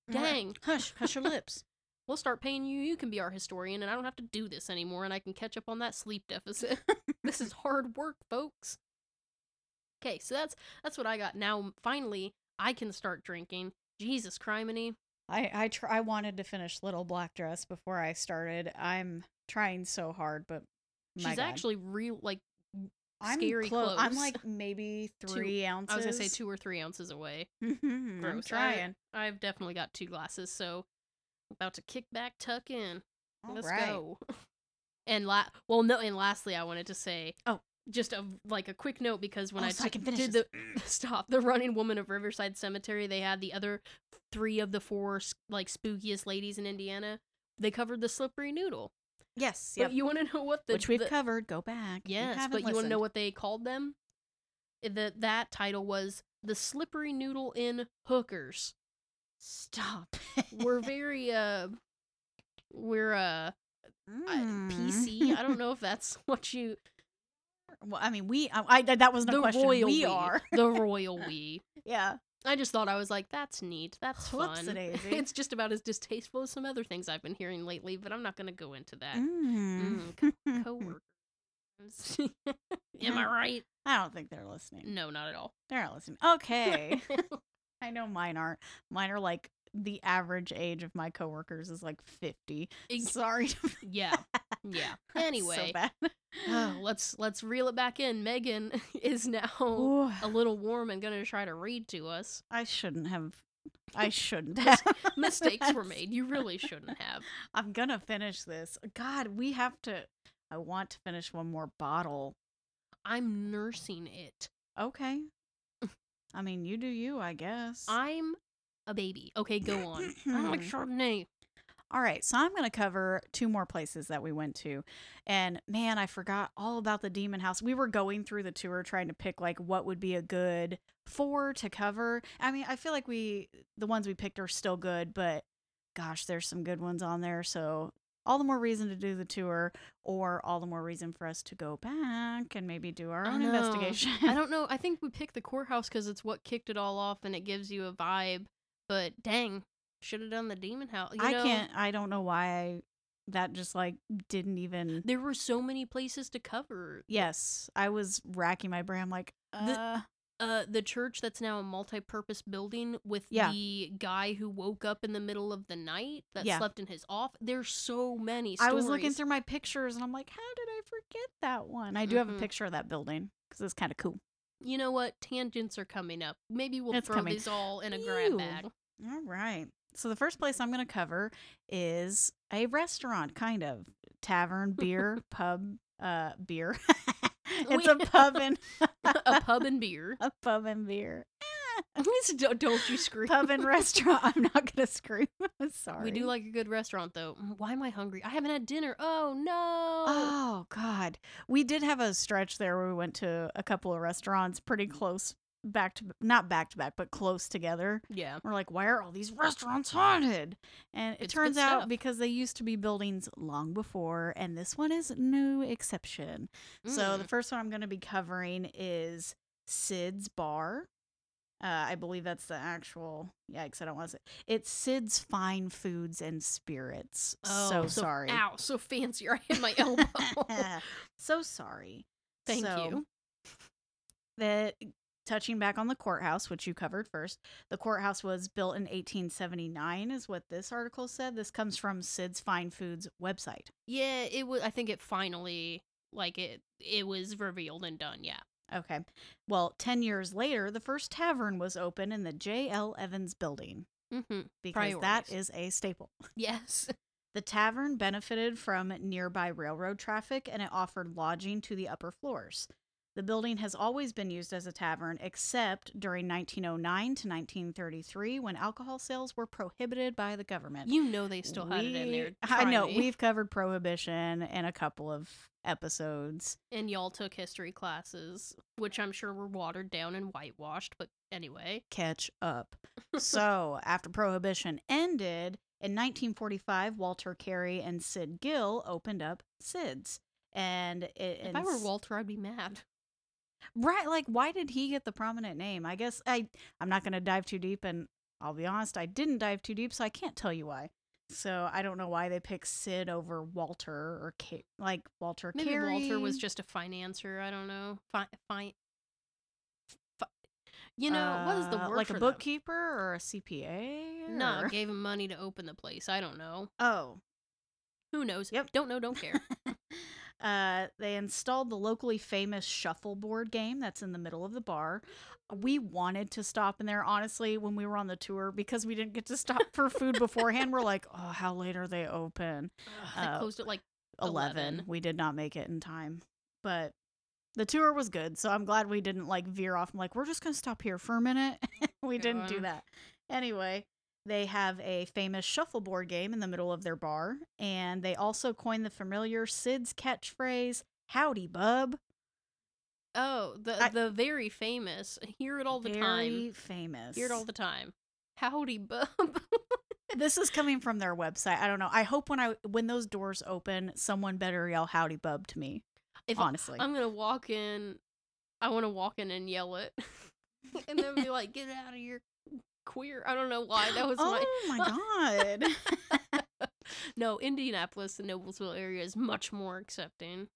Dang. Hush, hush your lips. We'll start paying you. You can be our historian, and I don't have to do this anymore, and I can catch up on that sleep deficit. this is hard work, folks. Okay, so that's that's what I got. Now, finally, I can start drinking. Jesus criminy. I I tr- I wanted to finish Little Black Dress before I started. I'm trying so hard, but She's God. actually real like I'm scary clo- I'm like maybe three ounces. I was gonna say two or three ounces away. Mm-hmm, I'm Gross. trying. I, have definitely got two glasses, so about to kick back, tuck in. All Let's right. go. And la- well, no, and lastly, I wanted to say, Oh. Just a like a quick note because when Oh, I so I t- can finish did this. the stop the running woman of Riverside Cemetery, they had the other three of the four like spookiest ladies in Indiana. They covered the slippery noodle. Yes, But you want to know what the Which we've the- covered. Go back. you Yes, haven't but you want to know what they called them? That that title was the slippery noodle in hookers. Stop. We're very uh, we're uh I- Mm. PC. I don't know if that's what you Well, I mean, we. I, I that wasn't a the question. royal we we are. the royal we. yeah. I just thought I was like, that's neat. That's fun. It's just about as distasteful as some other things I've been hearing lately, but I'm not going to go into that. Mm. Mm, Coworkers. Am I right? I don't think they're listening. No, not at all. They're not listening. Okay. I know mine aren't. Mine are like the average age of my coworkers is like 50. Ex- Sorry. to- yeah. Yeah. Anyway, so bad. uh, let's let's reel it back in. Megan is now Ooh, a little warm and going to try to read to us. I shouldn't have I shouldn't have. Mistakes were made. You really shouldn't have. I'm gonna finish this. God, we have to. I want to finish one more bottle. I'm nursing it. Okay. I mean, you do you, I guess. I'm a baby. Okay, go on. I like mm-hmm. Chardonnay. All right, so I'm going to cover two more places that we went to. And man, I forgot all about the Demon House. We were going through the tour trying to pick like what would be a good four to cover. I mean, I feel like we the ones we picked are still good, but gosh, there's some good ones on there. So all the more reason to do the tour or all the more reason for us to go back and maybe do our own know. investigation. I don't know. I think we picked the courthouse because it's what kicked it all off and it gives you a vibe. But dang, should have done the demon house. You I know, can't I don't know why I that just like didn't even There were so many places to cover. Yes, I was racking my brain. I'm like, The- uh, Uh, the church that's now a multi-purpose building with Yeah. the guy who woke up in the middle of the night that Yeah. slept in his off. There's so many. I was looking through my pictures and I'm like, how did I forget that one? I do have a picture of that building because it's kind of cool. You know what? Tangents are coming up. Maybe we'll It's throw coming. these all in a grab bag. All right. So the first place I'm going to cover is a restaurant, kind of tavern, beer, pub, uh, beer. it's a pub and a pub and beer. a pub and beer. don't, don't you scream. pub and restaurant. I'm not going to scream. I'm sorry. We do like a good restaurant though. Mm, Why am I hungry? I haven't had dinner. Oh no. Oh God, we did have a stretch there where we went to a couple of restaurants pretty close back to not back to back, but close together. yeah. We're like, why are all these restaurants haunted? And it It's turns out because they used to be buildings long before, and this one is no exception. So the Mm. first one I'm going to be covering is Sid's Bar. Uh, I believe that's the actual. Yikes! I don't want to say it's Sid's Fine Foods and Spirits. so, Oh, sorry. Ow, so fancy. I hit my elbow. so sorry. Thank So, you. The touching back on the courthouse, which you covered first. The courthouse was built in 1879, is what this article said. This comes from Sid's Fine Foods website. Yeah, it was. I think it finally like it. It was revealed and done. Yeah. Okay. Well, 10 years later, the first tavern was open in the J.L. Evans building Mm-hmm. because that Priorities. is a staple. Yes. The tavern benefited from nearby railroad traffic and it offered lodging to the upper floors. The building has always been used as a tavern, except during 1909 to 1933 when alcohol sales were prohibited by the government. You know they still had it in there. I know. Me. We've covered prohibition in a couple of episodes. and y'all took history classes, which I'm sure were watered down and whitewashed. But anyway, Catch up. so, after prohibition ended, in 1945, Walter Carey and Sid Gill opened up Sid's. And it, if I were Walter, I'd be mad. Right, like why did he get the prominent name? I guess I I'm not going to dive too deep and I'll be honest, I didn't dive too deep, so I can't tell you why. So I don't know why they picked Sid over Walter or Ca- like Walter Maybe Carey. Walter was just a financier. I don't know. Fi- fi- fi- you know what is the Uh, word like a them? bookkeeper or a CPA? No, gave him money to open the place. I don't know. Oh, Who knows? Yep. Don't know. Don't care. uh, they installed the locally famous shuffleboard game that's in the middle of the bar. We wanted to stop in there, honestly, when we were on the tour because we didn't get to stop for food beforehand. We're like, oh, how late are they open? Ugh, they Uh, closed at like 11. 11. We did not make it in time. But the tour was good, so I'm glad we didn't like veer off. I'm like, we're just going to stop here for a minute. we didn't do that. Anyway, they have a famous shuffleboard game in the middle of their bar, and they also coined the familiar Sid's catchphrase, Howdy, bub. oh the I- the very famous. Hear it all the Very time. Very famous. Hear it all the time. Howdy, bub. this is coming from their website. I don't know. I hope when I when those doors open, someone better yell "Howdy, bub" to me. if honestly, I'm gonna walk in, I want to walk in and yell it, and then be like, "Get out of here, queer." I don't know why that was my. oh my god. no, Indianapolis, the Noblesville area is much more accepting.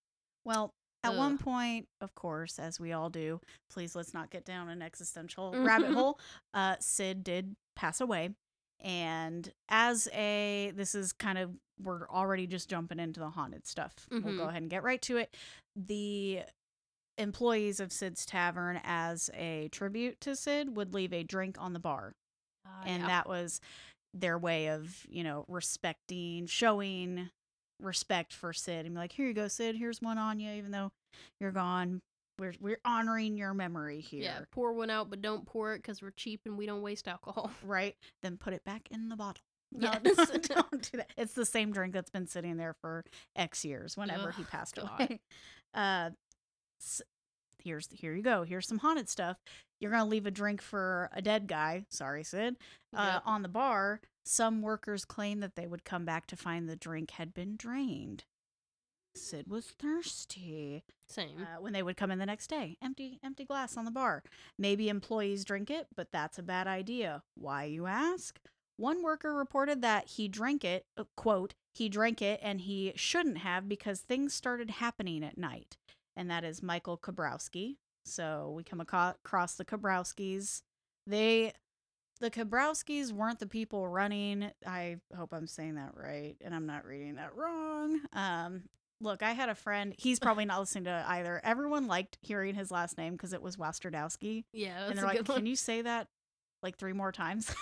Well, at one point, of course, as we all do, please let's not get down an existential rabbit hole. Uh, Sid did pass away. And as a, this is kind of, we're already just jumping into the haunted stuff. We'll go Mhm. ahead and get right to it. The employees of Sid's Tavern, as a tribute to Sid, would leave a drink on the bar. Ah, and yeah. that was their way of you know respecting showing respect for sid and be like here you go sid here's one on you even though you're gone we're we're honoring your memory here yeah, pour one out, but don't pour it because we're cheap and we don't waste alcohol. right then put it back in the bottle no, Yes. don't do that it's the same drink that's been sitting there for x years whenever he passed God. away uh here's here you go here's some haunted stuff you're gonna leave a drink for a dead guy sorry sid uh, Yep. on the bar, some workers claimed that they would come back to find the drink had been drained. Sid was thirsty Same. uh, when they would come in the next day. Empty, empty glass on the bar. Maybe employees drink it, but that's a bad idea. Why, you ask? One worker reported that he drank it, uh, quote, he drank it and he shouldn't have because things started happening at night. And that is Michael Kobrowski. So we come aco- across the Kobrowskis. They, the Kobrowskis weren't the people running. I hope I'm saying that right and I'm not reading that wrong. Um, look, I had a friend. He's probably not listening to either. Everyone liked hearing his last name because it was Wasterdowski, yeah, and they're like, "Can you say that like three more times?"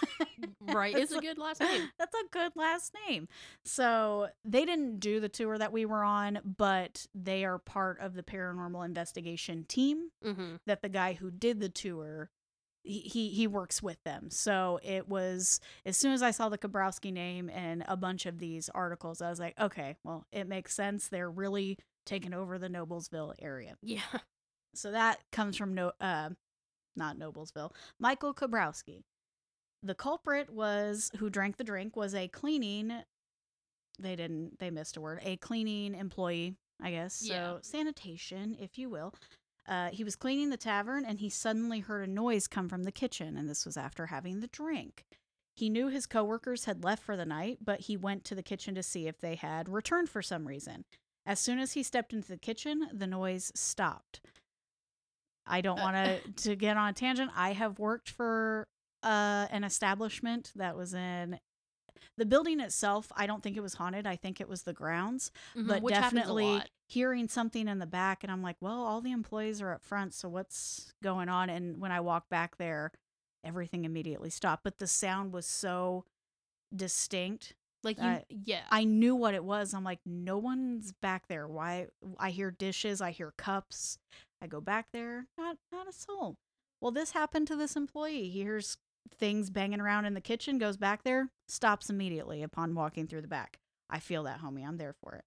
Right, it's a good last name. That's a good last name. So they didn't do the tour that we were on, but they are part of the paranormal investigation team. Mm-hmm. That the guy who did the tour. He, he he works with them. So it was as soon as I saw the Kobrowski name and a bunch of these articles, I was like, okay, well, it makes sense. They're really taking over the Noblesville area. Yeah. So that comes from no, uh, not Noblesville. Michael Kobrowski. The culprit was who drank the drink was a cleaning. They didn't. They missed a word. A cleaning employee, I guess. So Yeah. sanitation, if you will. Uh, he was cleaning the tavern and he suddenly heard a noise come from the kitchen, and this was after having the drink. He knew his coworkers had left for the night, but he went to the kitchen to see if they had returned for some reason. As soon as he stepped into the kitchen, the noise stopped. I don't Uh, want to to get on a tangent. I have worked for uh, an establishment that was in the building itself. I don't think it was haunted. I think it was the grounds, Mhm, but which happens a definitely hearing something in the back, and I'm like, well, all the employees are up front, so what's going on? And when I walked back there, everything immediately stopped. But the sound was so distinct Like you, uh, yeah. I knew what it was. I'm like, no one's back there. Why? I hear dishes. I hear cups. I go back there. Not, not a soul. Well, this happened to this employee. He hears things banging around in the kitchen. Goes back there. Stops immediately upon walking through the back. I feel that, homie. I'm there for it.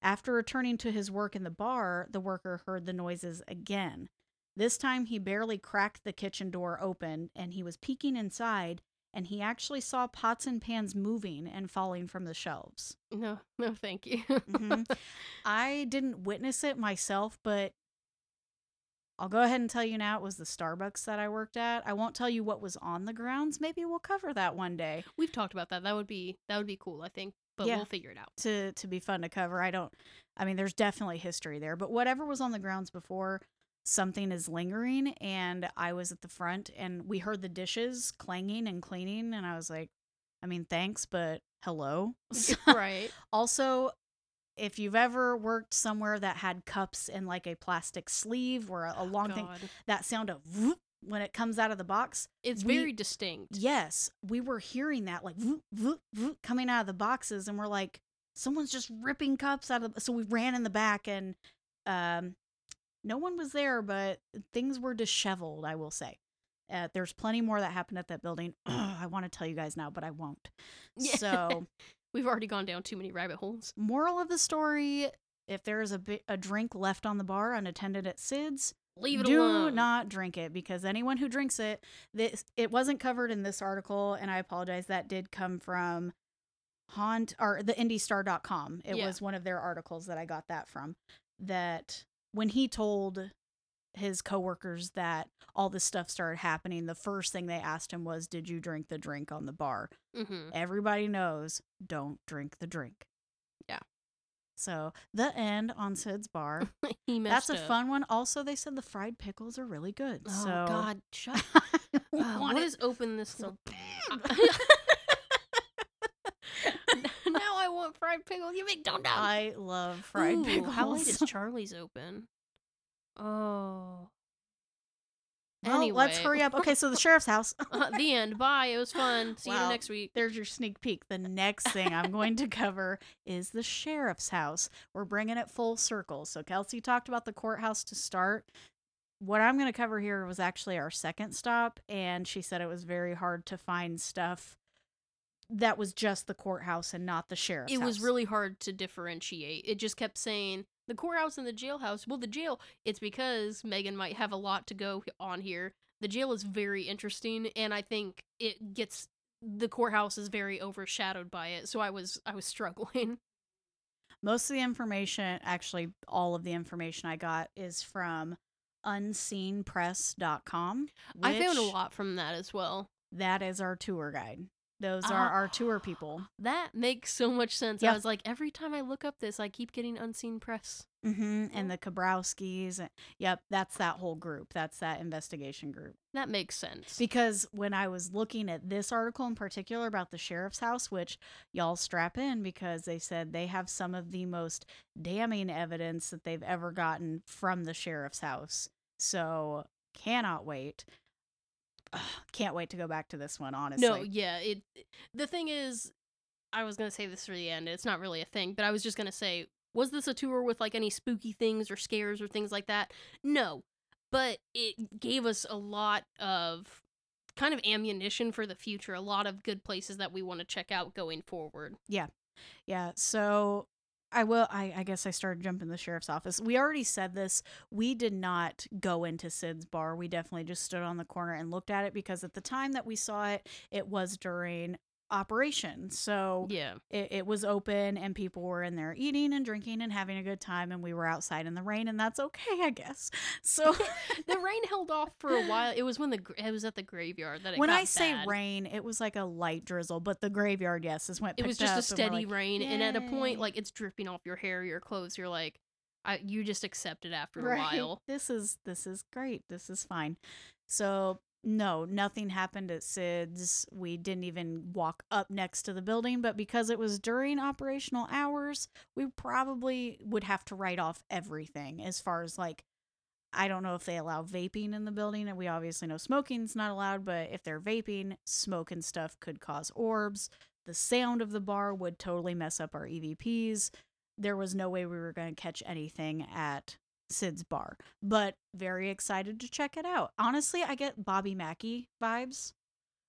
After returning to his work in the bar, the worker heard the noises again. This time, he barely cracked the kitchen door open, and he was peeking inside and he actually saw pots and pans moving and falling from the shelves. no, no, thank you. Mhm. I didn't witness it myself, but I'll go ahead and tell you now it was the Starbucks that I worked at. I won't tell you what was on the grounds. Maybe we'll cover that one day We've talked about that. That would be that would be cool. I think, but Yeah. we'll figure it out. to to be fun to cover. I don't I mean there's definitely history there, but whatever was on the grounds before something is lingering and I was at the front and we heard the dishes clanging and cleaning and I was like I mean thanks, but hello. right. Also, if you've ever worked somewhere that had cups in like a plastic sleeve or a, a long thing, that sound of whoop when it comes out of the box. It's we- very distinct. Yes, we were hearing that like whoop, whoop, whoop, coming out of the boxes, and we're like, someone's just ripping cups out of. The, so we ran in the back, and um, no one was there, but things were disheveled. I will say. Uh, there's plenty more that happened at that building. I want to tell you guys now, but I won't. Yeah. So We've already gone down too many rabbit holes. moral of the story if there is a, bi- a drink left on the bar unattended at sid's Leave it do alone. not drink it because anyone who drinks it this it wasn't covered in this article and i apologize that did come from haunt or the indystar.com it Yeah. was one of their articles that i got that from that when he told his coworkers that all this stuff started happening the first thing they asked him was did you drink the drink on the bar hmm everybody knows don't drink the drink. Yeah. So the end on Sid's bar. he That's a up. fun one. Also, they said the fried pickles are really good. Oh so God, shut. Uh, what is open this? so now I want fried pickles. You make don't I love fried Ooh, pickles. How late is Charlie's open? Oh, Well, anyway, let's hurry up. Okay, so the sheriff's house. Uh, the end. Bye. It was fun. See Wow. you next week. There's your sneak peek. The next thing I'm going to cover is the sheriff's house. We're bringing it full circle. So Kelsey talked about the courthouse to start. What I'm going to cover here was actually our second stop, and she said it was very hard to find stuff that was just the courthouse and not the sheriff's it was really hard to differentiate. It just kept saying the courthouse and the jailhouse. Well, the jail, it's because Megan might have a lot to go on here. The jail is very interesting, and I think it gets the courthouse is very overshadowed by it. So I was I was struggling. most of the information actually all of the information i got is from unseenpress.com I found a lot from that as well. that is our tour guide those are Ah. our tour people That makes so much sense. I was like, every time I look up this, I keep getting unseen press. hmm and the kobrowskis yep that's that whole group that's that investigation group That makes sense. because when i was looking at this article in particular about the sheriff's house which y'all strap in because they said they have some of the most damning evidence that they've ever gotten from the sheriff's house so cannot wait Ugh, can't wait to go back to this one honestly No, yeah, it the thing is I was going to say this for the end. It's not really a thing, but I was just going to say was this a tour with like any spooky things or scares or things like that? No. But it gave us a lot of kind of ammunition for the future, a lot of good places that we want to check out going forward. Yeah. Yeah. So I will I, I guess I started jumping the sheriff's office. We already said this. We did not go into Sid's bar. We definitely just stood on the corner and looked at it because at the time that we saw it, it was during operation. So Yeah. it, it was open and people were in there eating and drinking and having a good time and we were outside in the rain and that's okay, I guess. So the rain held off for a while. It was when the it was at the graveyard that it when I say bad. rain, it was like a light drizzle, but the graveyard, yes, is when it was just a steady like, rain and at a point like it's dripping off your hair your clothes you're like I, you just accept it after a right. while This is this is great. This is fine. So no, nothing happened at Sid's. We didn't even walk up next to the building, but because it was during operational hours, we probably would have to write off everything as far as like I don't know if they allow vaping in the building, and we obviously know smoking's not allowed, but if they're vaping, smoke and stuff could cause orbs. The sound of the bar would totally mess up our EVPs. There was no way we were going to catch anything at Sid's bar, but very excited to check it out. Honestly, I get Bobby Mackey vibes.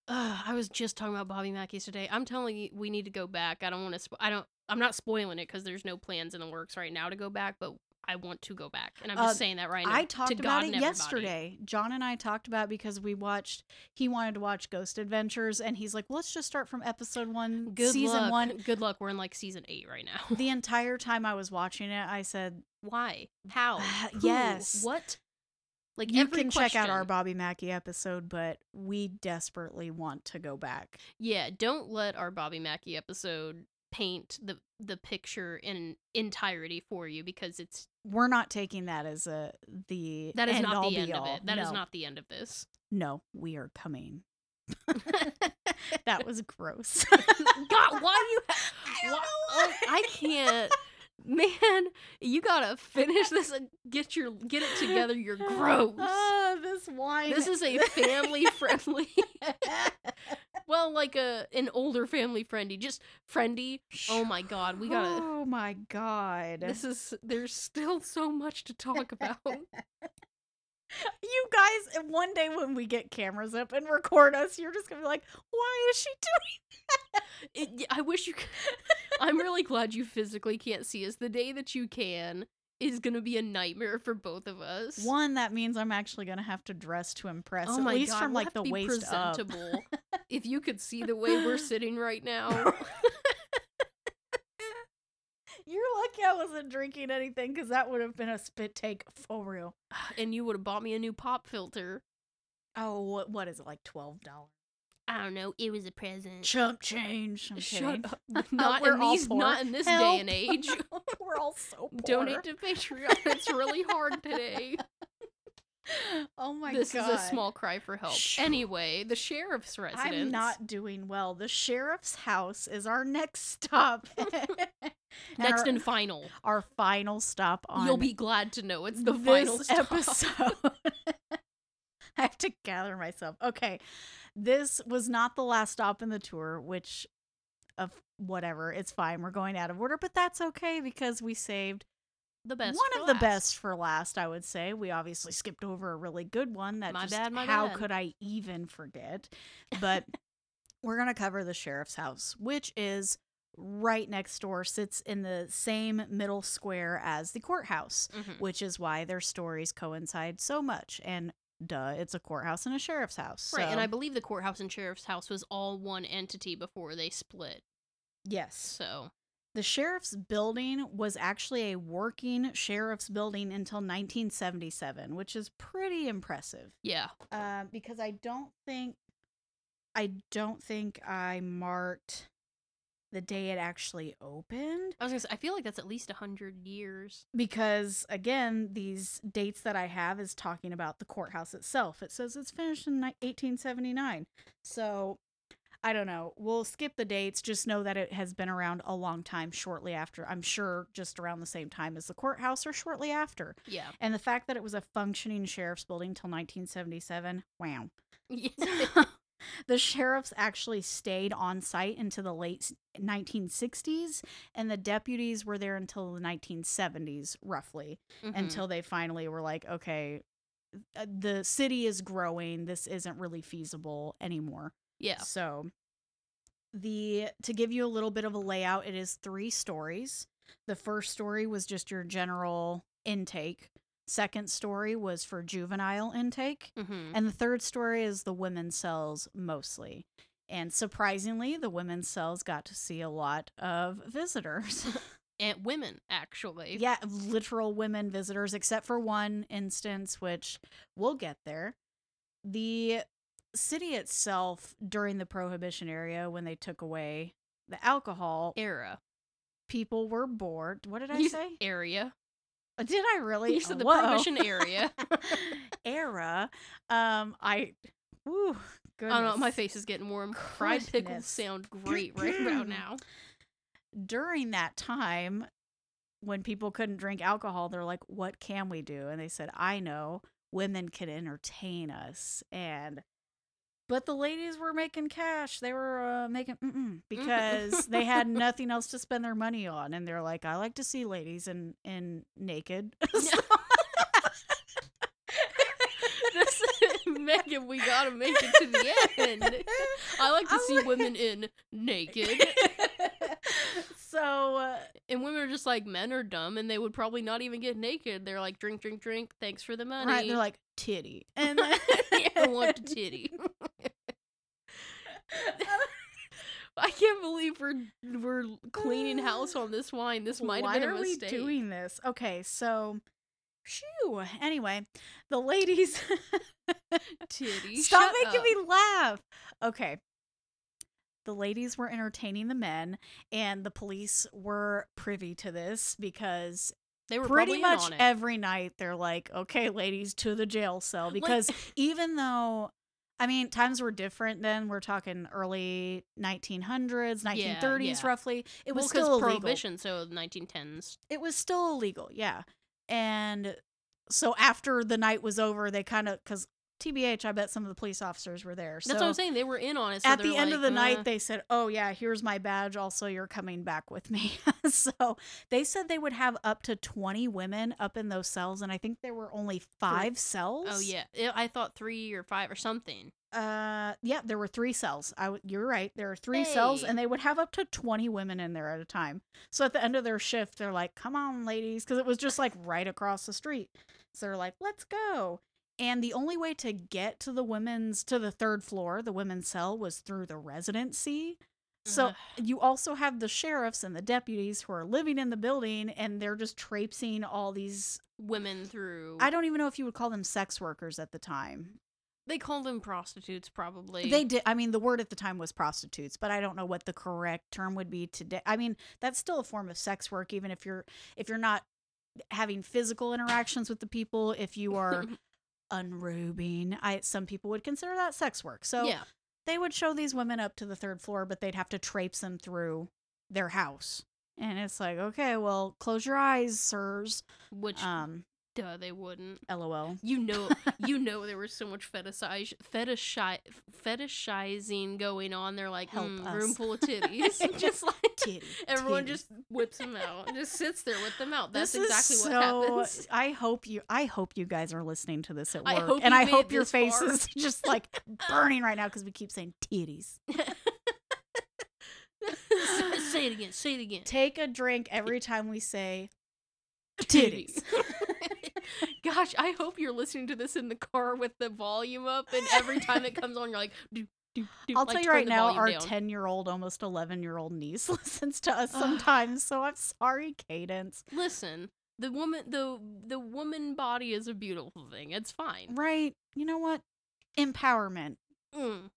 Ugh, i was just talking about bobby mackey's today i'm telling you we need to go back i don't want to spo- i don't i'm not spoiling it because there's no plans in the works right now to go back but i want to go back and i'm just Uh, saying that right now I talked about it yesterday. John and I talked about it because we watched. He wanted to watch Ghost Adventures, and he's like, "Let's just start from episode one, good season luck one." good luck we're in like season eight right now The entire time I was watching it, I said, why how Uh, Who? yes. what like "You can check out our. Bobby Mackey episode, but we desperately want to go back." Yeah, don't let our Bobby Mackey episode paint the the picture in entirety for you because it's We're not taking that as a the that is not all the end of it. That is No. not the end of this. No, we are coming. that was gross. God, why you? I don't why- oh. I can't. Man, you gotta finish this and get your get it together. You're gross. Ah, this wine. This is a family friendly. well, like a an older family friendly, just friendly. Oh my god, we gotta. Oh my god. This is there's still so much to talk about. You guys, one day when we get cameras up and record us, you're just gonna be like, "Why is she doing?" It, y- I wish you could. I'm really glad you physically can't see us. The day that you can is gonna be a nightmare for both of us. One that means I'm actually gonna have to dress to impress, oh at my least god, from we'll like the waist up. if you could see the way we're sitting right now. You're lucky I wasn't drinking anything because that would have been a spit take for real. and you would have bought me a new pop filter. Oh, what, what is it like twelve dollars? I don't know. It was a present. Chump change. I'm Shut kidding. up. Not in these. poor. Not in this day and age. We're all so poor. Donate to Patreon. It's really hard today. Oh my this god. is a small cry for help. Anyway, the sheriff's residence. I'm not doing well. The sheriff's house is our next stop. And next our, and final. our final stop on You'll be glad to know it's the final stop. episode. I have to gather myself. Okay. This was not the last stop in the tour, which of whatever, it's fine. We're going out of order, but that's okay because we saved The best. one of the best for last, I would say. We obviously skipped over a really good one that My just bad, my how bad. could I even forget? But we're going to cover the sheriff's house, which is right next door, sits in the same middle square as the courthouse, Mhm. which is why their stories coincide so much. And duh, it's a courthouse and a sheriff's house. Right, and I believe the courthouse and sheriff's house was all one entity before they split. yes. So The sheriff's building was actually a working sheriff's building until 1977, which is pretty impressive. yeah, Uh, because I don't think, I don't think I marked the day it actually opened. I was gonna say I feel like that's at least a hundred years. Because again, these dates that I have is talking about the courthouse itself. It says it's finished in 1879. So I don't know. We'll skip the dates. Just know that it has been around a long time shortly after. I'm sure just around the same time as the courthouse or shortly after. Yeah, And the fact that it was a functioning sheriff's building till 1977, wow. yeah. the sheriffs actually stayed on site into the late 1960s, and the deputies were there until the 1970s, roughly, Mhm. until they finally were like, okay, uh, the city is growing. This isn't really feasible anymore. yeah. So, the to give you a little bit of a layout, it is three stories. The first story was just your general intake. Second story was for juvenile intake. hmm And the third story is the women's cells mostly. And surprisingly, the women's cells got to see a lot of visitors. And women actually. yeah, literal women visitors, except for one instance, which we'll get there. The city itself, during the Prohibition era, when they took away the alcohol, Era. people were bored. What did I You- say? Area. Did I really? You said the Whoa. Prohibition area. era. Um, I. Woo, I don't know. My face is getting warm. Fried pickles sound great right about now. during that time when people couldn't drink alcohol they're like what can we do and they said i know women can entertain us and but the ladies were making cash they were uh, making because they had nothing else to spend their money on and they're like i like to see ladies in in naked So- This- Megan, we gotta make it to the end. I like to I'm see like- women in naked. so uh, And women are just like, men are dumb and they would probably not even get naked. They're like, drink, drink, drink. Thanks for the money. right they're like titty and then I want the titty. I can't believe we're we're cleaning house on this wine. This might Why have been a mistake. Why are we doing this? Okay, so, shoo. Anyway, the ladies. Titty. Stop making up. me laugh. Okay. The ladies were entertaining the men, and the police were privy to this because They were pretty much every night they're like, okay, ladies, to the jail cell. Because even though, I mean, times were different then, we're talking early 1900s, 1930s yeah. roughly. It was well, still illegal prohibition, so 1910s. it was still illegal, yeah. And so after the night was over, they kind of because TBH, I bet some of the police officers were there. That's what I'm saying. They were in on it. So at the they're end like, of the uh, night, they said, "Oh yeah, here's my badge. Also, you're coming back with me." so they said they would have up to 20 women up in those cells, and I think there were only five cells. Oh yeah, I- thought three or five or something. Uh, yeah, there were three cells. I w- you're right. There are three cells, and they would have up to 20 women in there at a time. So at the end of their shift, they're like, "Come on, ladies," because it was just like right across the street. So they're like, "Let's go." And the only way to get to the women's to the third floor, the women's cell, was through the residency. So Ugh. you also have the sheriffs and the deputies who are living in the building, and they're just traipsing all these. Women through. I don't even know if you would call them sex workers at the time. They called them prostitutes, probably. They did. I mean, the word at the time was prostitutes, but I don't know what the correct term would be today. I mean, that's still a form of sex work, even if you're if you're not having physical interactions with the people. If you are unrobing, I some people would consider that sex work. So yeah. they would show these women up to the third floor, but they'd have to traipse them through their house. And it's like, okay, well, close your eyes, sirs. Which Um, Duh, they wouldn't. LOL. You know, you know, there was so much fetish, fetishi, fetishizing going on. They're like, Help "Hmm, us." room full of titties, just like Titty, everyone just whips them out, just sits there with them out. That's This is exactly so, what happens. I hope you. I hope you guys are listening to this at I work, hope and I hope your this far. faces just like burning right now because we keep saying titties. say it again. Say it again. Take a drink every time we say titties. Gosh, I hope you're listening to this in the car with the volume up, and every time it comes on, you're like, do, do, do. I'll like, tell you right now, our 10 year old, almost 11 year old niece listens to us sometimes. so I'm sorry, Cadence. Listen, the woman, the the woman body is a beautiful thing. It's fine. Right. You know what? Empowerment. Mm.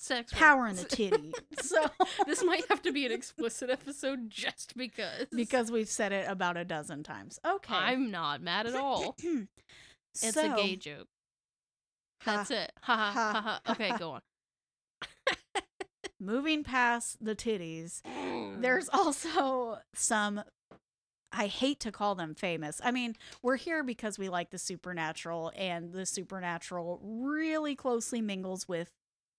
Sex. Power in the titty. so, this might have to be an explicit episode just because. because we've said it about a dozen times. Okay. I'm not mad at all. It's a gay joke. That's it. Ha ha Ha, ha ha. ha, Okay, go on. Moving past the titties, Mm. there's also some I hate to call them famous. I mean, we're here because we like the supernatural and the supernatural really closely mingles with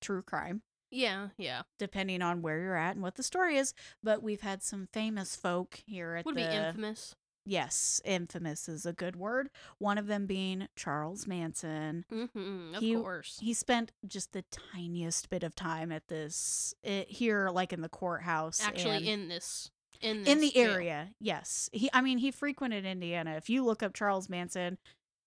true crime yeah, yeah. depending on where you're at and what the story is, but we've had some famous folk here at Would the be infamous. Yes, infamous is a good word. One of them being Charles Manson. Mm-hmm, of He- course. He spent just the tiniest bit of time at this eh, here like in the courthouse Actually, in this, in this in the jail. area yes he i mean he frequented indiana if you look up charles manson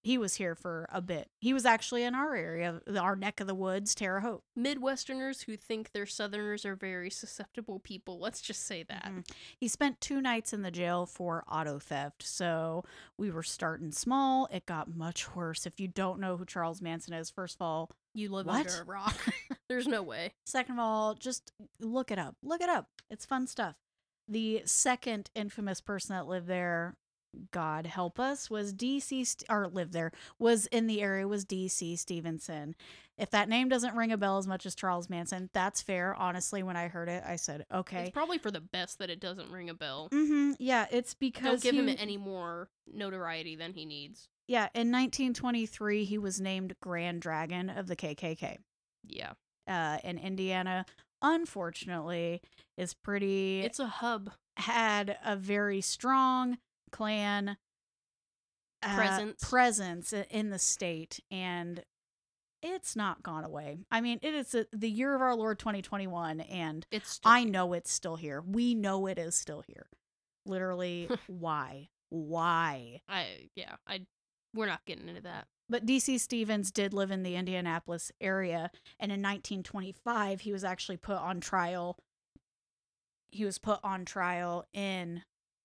he was here for a bit he was actually in our area our neck of the woods terre haute Midwesterners who think they're Southerners are very susceptible people. Let's just say that. Mhm. he spent two nights in the jail for auto theft so we were starting small it got much worse if you don't know who charles manson is first of all You live What? under a rock. There's no way. second of all just look it up look it up it's fun stuff the second infamous person that lived there god help us was dc or lived there was in the area was dc stephenson if that name doesn't ring a bell as much as charles manson that's fair honestly when i heard it i said okay It's probably for the best that it doesn't ring a bell. mm-hmm yeah it's because Don't give him any more notoriety than he needs. yeah in 1923 he was named grand dragon of the kkk Yeah. uh in indiana unfortunately is pretty It's a hub. had a very strong Klan uh, Presence. presence in the state and it's not gone away. I mean, it is a, the year of our Lord 2021 and It's I here. know it's still here. We know it is still here. Literally, why? Why? I yeah, I we're not getting into that. But DC Stevens did live in the Indianapolis area, and in 1925, he was actually put on trial. He was put on trial in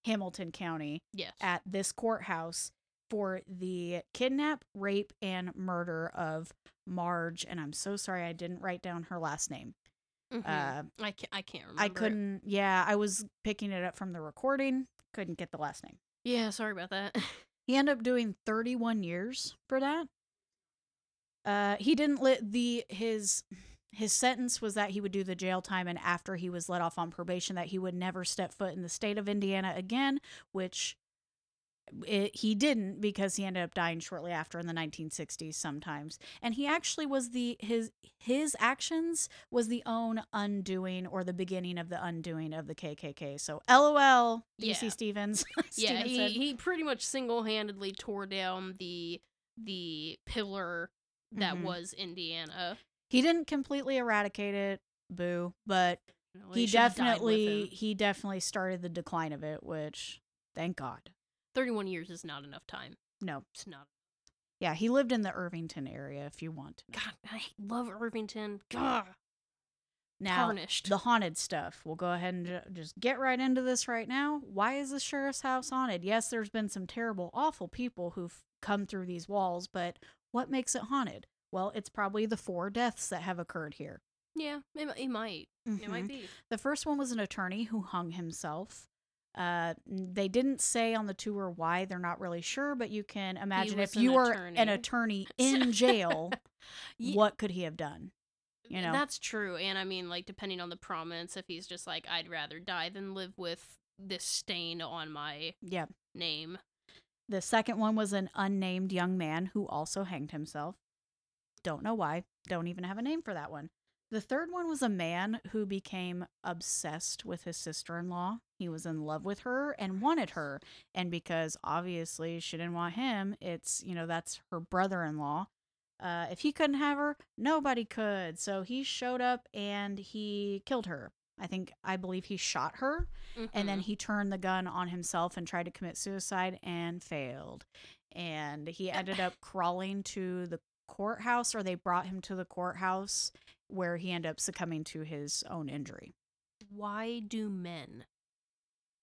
Hamilton County Yes. at this courthouse for the kidnap, rape, and murder of Marge. And I'm so sorry I didn't write down her last name. Mhm. Uh, I can't I can't remember. I couldn't, yeah, I was picking it up from the recording, couldn't get the last name. Yeah, sorry about that. He ended up doing 31 years for that. Uh, he didn't let the his his sentence was that he would do the jail time, and after he was let off on probation, that he would never step foot in the state of Indiana again, which it, he didn't because he ended up dying shortly after in the 1960s sometimes and he actually was the his his actions was the own undoing or the beginning of the undoing of the kkk so lol dc Yeah. stevens yeah, he, he pretty much single handedly tore down the the pillar that Mhm. was Indiana. He didn't completely eradicate it boo but Well, he should have died with definitely he definitely started the decline of it which thank god 31 years is not enough time. no It's not. yeah he lived in the irvington area if you want. God, I love Irvington. God, now tarnished. the haunted stuff we'll go ahead and ju- just get right into this right now why is the sheriff's house haunted yes there's been some terrible awful people who've come through these walls but what makes it haunted well it's probably the four deaths that have occurred here yeah, it, it might. It Mhm. might be. The first one was an attorney who hung himself. Uh, they didn't say on the tour why. They're not really sure, but you can imagine if you were attorney. an attorney in jail, Ye- what could he have done? You know, That's true. And I mean, like, depending on the prominence, if he's just like, I'd rather die than live with this stain on my yeah. name. The second one was an unnamed young man who also hanged himself. Don't know why. Don't even have a name for that one. The third one was a man who became obsessed with his sister in law. He was in love with her and wanted her. And because obviously she didn't want him, it's, you know, that's her brother in law. Uh, if he couldn't have her, nobody could. So he showed up and he killed her. I think, I believe he shot her and then Mhm. he turned the gun on himself and tried to commit suicide and failed. And he ended up crawling to the courthouse, or they brought him to the courthouse where he ended up succumbing to his own injury. why do men?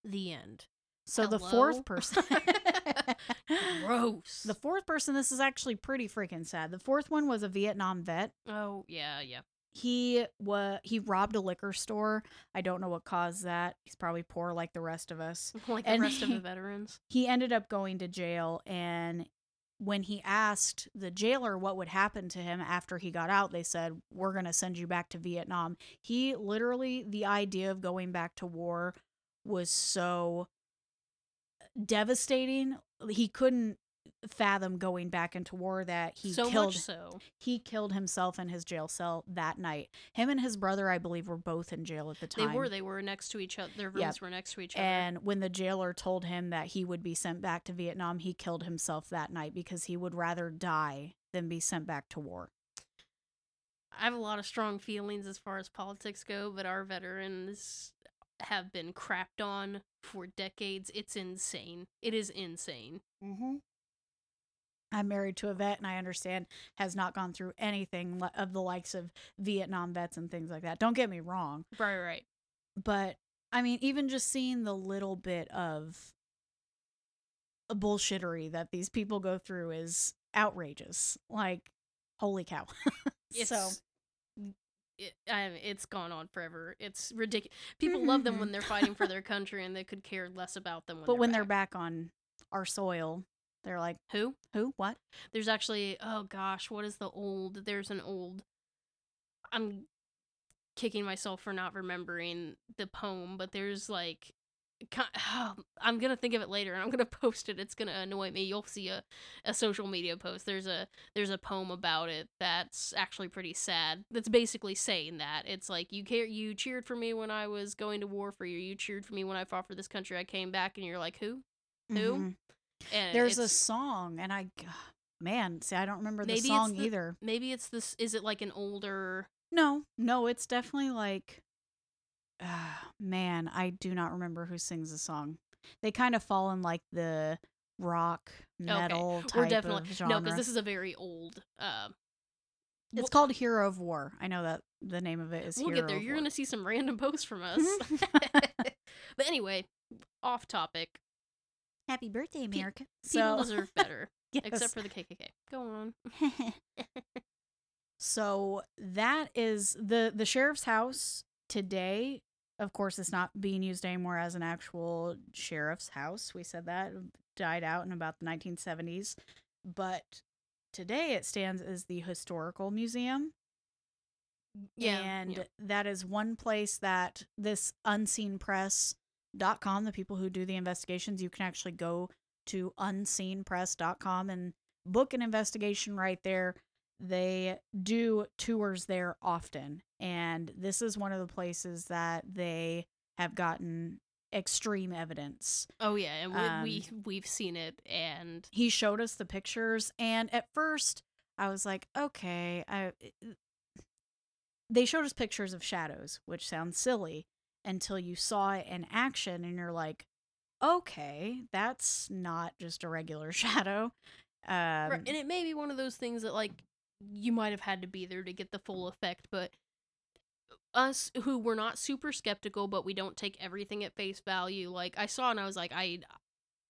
The end. So the fourth person. Gross. The fourth person, this is actually pretty freaking sad. The fourth one was a Vietnam vet. oh yeah, yeah. He was he robbed a liquor store. I don't know what caused that. He's probably poor like the rest of us. Like the And rest of the veterans. he ended up going to jail and when he asked the jailer what would happen to him after he got out they said we're going to send you back to vietnam. He literally the idea of going back to war was so uh, devastating. He couldn't fathom going back into war that he so killed much so. he killed himself in his jail cell that night him and his brother i believe were both in jail at the time They were. They were next to each other. Their rooms Yep. were next to each other. and when the jailer told him that he would be sent back to Vietnam, he killed himself that night because he would rather die than be sent back to war. I have a lot of strong feelings as far as politics go, but our veterans have been crapped on for decades. It's insane. It is insane. Mm-hmm. I'm married to a vet, and I understand has not gone through anything of the likes of Vietnam vets and things like that. Don't get me wrong, Right, right. but I mean, even just seeing the little bit of bullshittery that these people go through is outrageous. Like, holy cow! It's, so it, I, it's gone on forever. It's ridiculous. People love them when mm-hmm. they're fighting for their country, and they could care less about them. When but they're when they're back. back on our soil, they're like, who? "Who? What?" There's actually oh gosh, what is the old? There's an old. I'm kicking myself for not remembering the poem, but there's like, ki- I'm gonna think of it later, and I'm gonna post it. It's gonna annoy me. You'll see a, a social media post. There's a there's a poem about it that's actually pretty sad. That's basically saying that it's like you care, you cheered for me when I was going to war for you. You cheered for me when I fought for this country. I came back, and you're like, who? Who? Mhm. And There's a song, and I, man, see, I don't remember the song the- either. maybe it's this. Is it like an older? No, no, it's definitely like, ah, man, I do not remember who sings the song. They kind of fall in like the rock metal type We're definitely no, because this is a very old. Uh, it's we'll- called Hero of War. I know that the name of it is. We'll Hero get there. You're War. gonna see some random posts from us. but anyway, off topic. Happy birthday, Pe- America. People deserve better, yes. except for the KKK. Go on. so that is the the sheriff's house today of course it's not being used anymore as an actual sheriff's house we said that died out in about the 1970s but today it stands as the historical museum Yeah, and yeah. that is one place that this unseenpress.com the people who do the investigations you can actually go to unseenpress.com and book an investigation right there. They do tours there often and this is one of the places that they have gotten extreme evidence. Oh yeah, and we, um, we we've seen it, and he showed us the pictures and at first i was like okay i they showed us pictures of shadows which sounds silly until you saw it in action and you're like okay that's not just a regular shadow um Right, and it may be one of those things that like you might have had to be there to get the full effect, but us who were not super skeptical, but we don't take everything at face value. Like I saw and I was like, I,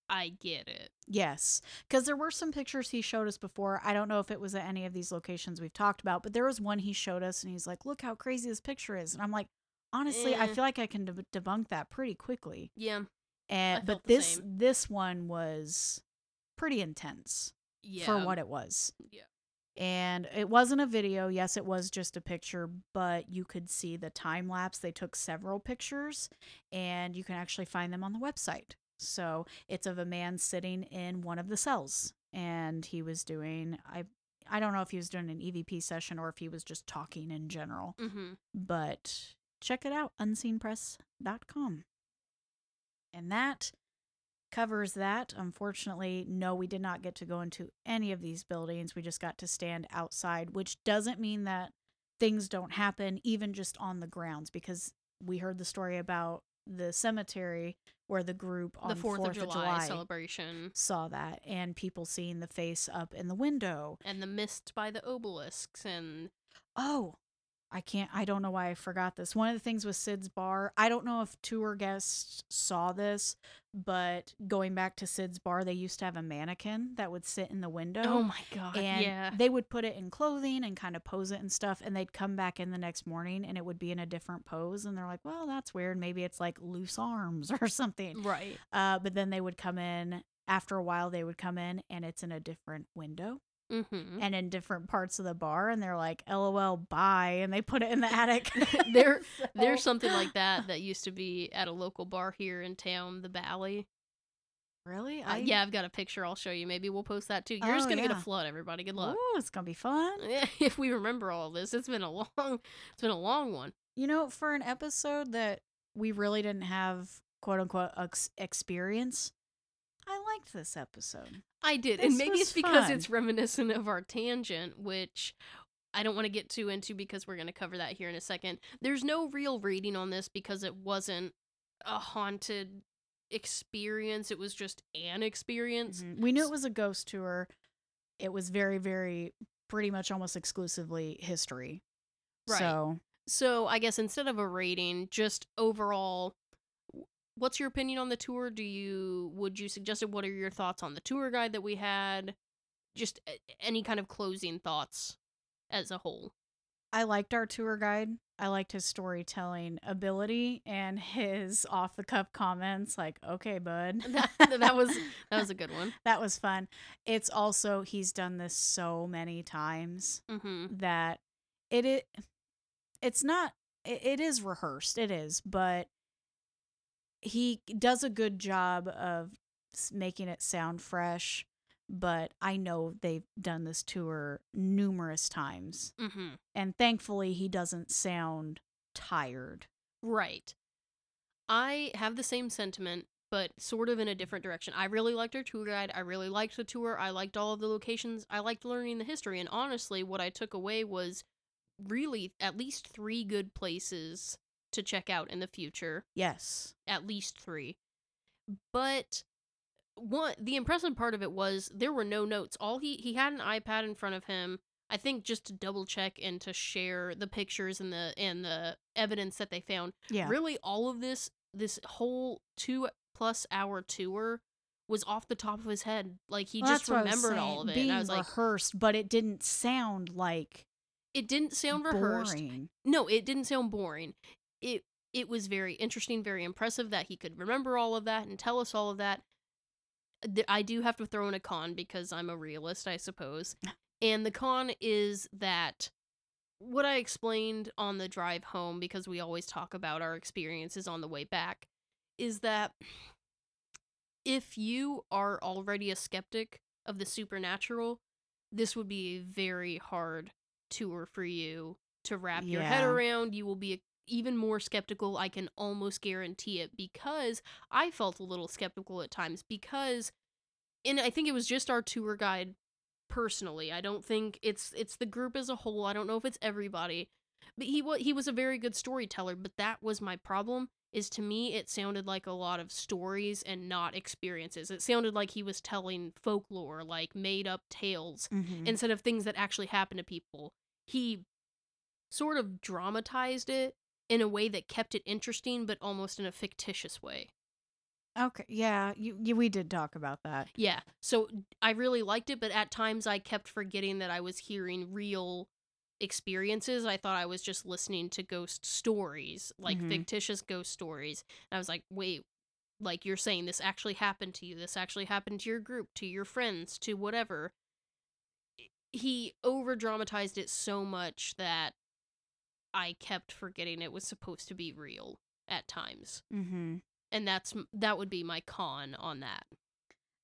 I get it. Yes, because there were some pictures he showed us before. I don't know if it was at any of these locations we've talked about, but there was one he showed us, and he's like, "Look how crazy this picture is," and I'm like, honestly, I Eh. feel like I can deb debunk that pretty quickly. Yeah, And but this same. this one was pretty intense yeah. for what it was. Yeah. And it wasn't a video. Yes, it was just a picture, but you could see the time lapse. They took several pictures, and you can actually find them on the website. So it's of a man sitting in one of the cells, and he was doing I I don't know if he was doing an EVP session or if he was just talking in general, Mm-hmm. but check it out unseenpress.com. And that covers that. Unfortunately, no, we did not get to go into any of these buildings. We just got to stand outside, which doesn't mean that things don't happen even just on the grounds because we heard the story about the cemetery where the group on The Fourth, 4th of, July celebration saw that and people seeing the face up in the window. and the mist by the obelisks and Oh, I can't. I don't know why I forgot this. One of the things with Sid's bar, I don't know if tour guests saw this, but going back to Sid's bar, they used to have a mannequin that would sit in the window. oh my god, and yeah, they would put it in clothing and kind of pose it and stuff, and they'd come back in the next morning and it would be in a different pose. And they're like, well, that's weird. Maybe it's like loose arms or something. right. Uh, but then they would come in, after a while, they would come in and it's in a different window Mm-hmm. and in different parts of the bar and they're like lol bye and they put it in the attic There- So- There's something like that that used to be at a local bar here in town, the Valley. really Uh, yeah, I've got a picture. I'll show you. Maybe we'll post that too. You're just Oh, gonna get a flood, everybody. Good luck. Ooh, it's gonna be fun if we remember all this, it's been a long, it's been a long one. you know for an episode that we really didn't have quote unquote ex- experience i liked this episode I did, This and maybe it's because fun. it's reminiscent of our tangent, which I don't want to get too into because we're going to cover that here in a second. There's no real rating on this because it wasn't a haunted experience. It was just an experience. Mhm. we knew it was a ghost tour it was very very pretty much almost exclusively history Right. so So I guess instead of a rating, just overall, what's your opinion on the tour? Do you would you suggest it? What are your thoughts on the tour guide that we had? Just any kind of closing thoughts as a whole. I liked our tour guide. I liked his storytelling ability and his off the cuff comments like, "Okay, bud." that, that was that was a good one. that was fun. It's also he's done this so many times hmm that it it it's not it, it is rehearsed. It is, but he does a good job of making it sound fresh. But I know they've done this tour numerous times hmm and thankfully he doesn't sound tired. Right. I have the same sentiment, but sort of in a different direction. I really liked our tour guide. I really liked the tour. I liked all of the locations. I liked learning the history. And honestly, what I took away was really at least three good places to check out in the future. Yes. At least three. But one the impressive part of it was there were no notes. All he he had an iPad in front of him. I think just to double check and to share the pictures and the and the evidence that they found Yeah. really all of this this whole two plus hour tour was off the top of his head like he Well, just that's what I was remembered all of it Being and i was like rehearsed, but it didn't sound like it didn't sound rehearsed boring. no it didn't sound boring it it was very interesting very impressive that he could remember all of that and tell us all of that i do have to throw in a con because i'm a realist i suppose and the con is that what i explained on the drive home because we always talk about our experiences on the way back is that if you are already a skeptic of the supernatural this would be a very hard tour for you to wrap your head around. You will be even more skeptical. I can almost guarantee it because I felt a little skeptical at times because and I think it was just our tour guide personally. I don't think it's it's the group as a whole. I don't know if it's everybody. But he was he was a very good storyteller, but that was my problem is to me it sounded like a lot of stories and not experiences. It sounded like he was telling folklore, like made up tales Mhm. instead of things that actually happened to people. He sort of dramatized it in a way that kept it interesting, but almost in a fictitious way. okay, yeah, you, you we did talk about that. Yeah. So I really liked it, but at times I kept forgetting that I was hearing real experiences. I thought I was just listening to ghost stories, like Mhm. fictitious ghost stories. And I was like, wait, like you're saying this actually happened to you. This actually happened to your group, to your friends, to whatever. He over dramatized it so much that I kept forgetting it was supposed to be real at times. Mm-hmm. and that's that would be my con on that.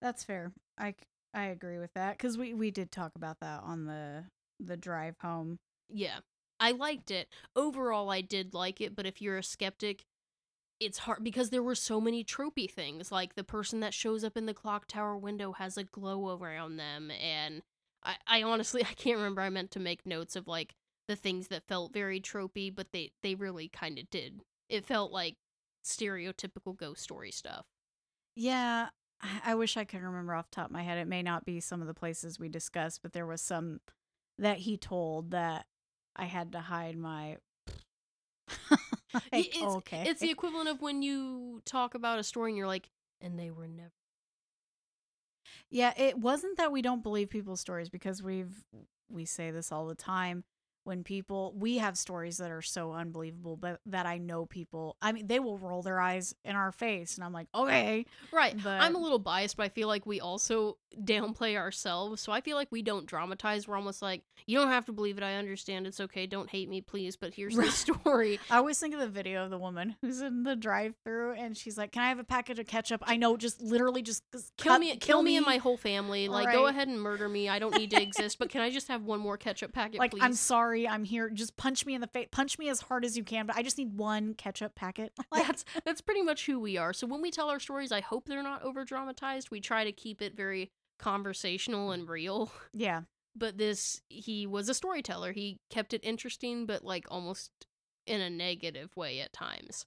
That's fair. I I agree with that because we we did talk about that on the the drive home. Yeah. I liked it. Overall, I did like it, but if you're a skeptic, it's hard because there were so many tropey things. Like the person that shows up in the clock tower window has a glow around them. And I, I honestly, I can't remember. I meant to make notes of like the things that felt very tropey, but they, they really kind of did. It felt like stereotypical ghost story stuff. Yeah, I, I wish I could remember off the top of my head. It may not be some of the places we discussed, but there was some that he told that I had to hide my. Like, it's, okay. It's the equivalent of when you talk about a story and you're like, and they were never. Yeah, it wasn't that we don't believe people's stories because we've we say this all the time when people we have stories that are so unbelievable but that I know people I mean they will roll their eyes in our face and I'm like, "Okay." Right. but, I'm a little biased, but I feel like we also downplay ourselves. So I feel like we don't dramatize. We're almost like, you don't have to believe it. I understand. It's okay. Don't hate me, please. But here's the story. I always think of the video of the woman who's in the drive-through and she's like, "Can I have a package of ketchup?" I know, just literally just Kill cut- me, kill me and my whole family. Like, go ahead and murder me. I don't need to exist. But can I just have one more ketchup packet, like please? I'm sorry, I'm here. Just punch me in the face. Punch me as hard as you can, but I just need one ketchup packet. Like, that's that's pretty much who we are. So when we tell our stories, I hope they're not over dramatized. We try to keep it very conversational and real. yeah. But this, he was a storyteller. He kept it interesting, but like almost in a negative way at times.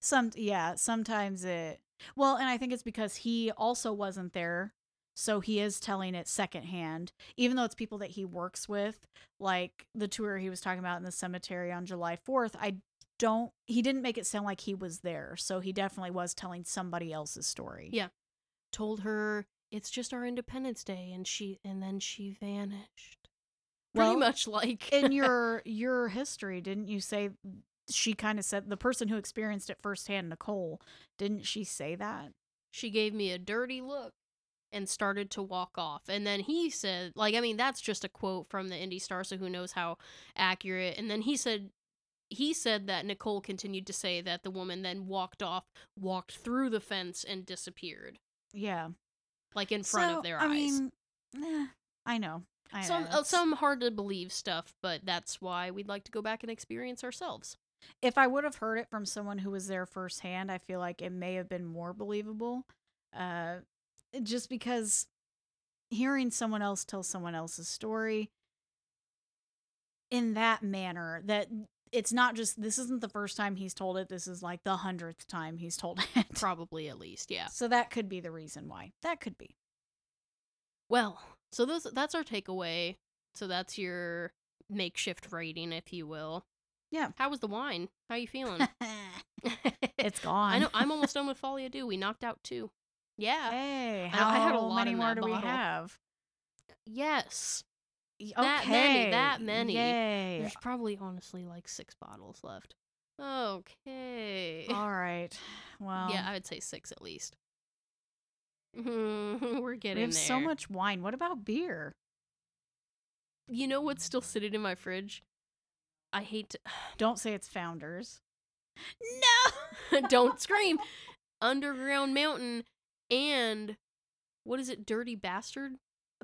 Some yeah, sometimes it well, and I think it's because he also wasn't there. So he is telling it secondhand, even though it's people that he works with, like the tour he was talking about in the cemetery on July 4th. I don't he didn't make it sound like he was there. So he definitely was telling somebody else's story. Yeah. Told her it's just our Independence Day, and she and then she vanished. Pretty much like In your your history, didn't you say she kind of said the person who experienced it firsthand, Nicole, didn't she say that? she gave me a dirty look and started to walk off. And then he said, like, I mean, that's just a quote from the IndyStar, so who knows how accurate. And then he said, he said that Nicole continued to say that the woman then walked off, walked through the fence, and disappeared, Yeah. like in front So, of their I eyes. mean, eh, I know. I some know. uh, some hard to believe stuff, but that's why we'd like to go back and experience ourselves. if I would have heard it from someone who was there firsthand, I feel like it may have been more believable. Uh, Eh, just because hearing someone else tell someone else's story in that manner, that it's not just this isn't the first time he's told it. This is like the hundredth time he's told it. Probably at least, yeah. So that could be the reason why. That could be. Well, so those that's our takeaway. So that's your makeshift rating, if you will. Yeah. How was the wine? How you feeling? it's gone. I know I'm almost done with Folie à Deux. We knocked out two. Yeah. Hey, how I had a lot many more do we have? Yes. Y- That many, okay, that many. Yay. There's probably honestly like six bottles left. Okay. All right. Well, yeah, I would say six at least. We're getting we have there. so much wine. What about beer? You know what's still sitting in my fridge? I hate to. Don't say it's Founders. No! Don't scream. Underground Mountain and what is it? Dirty Bastard?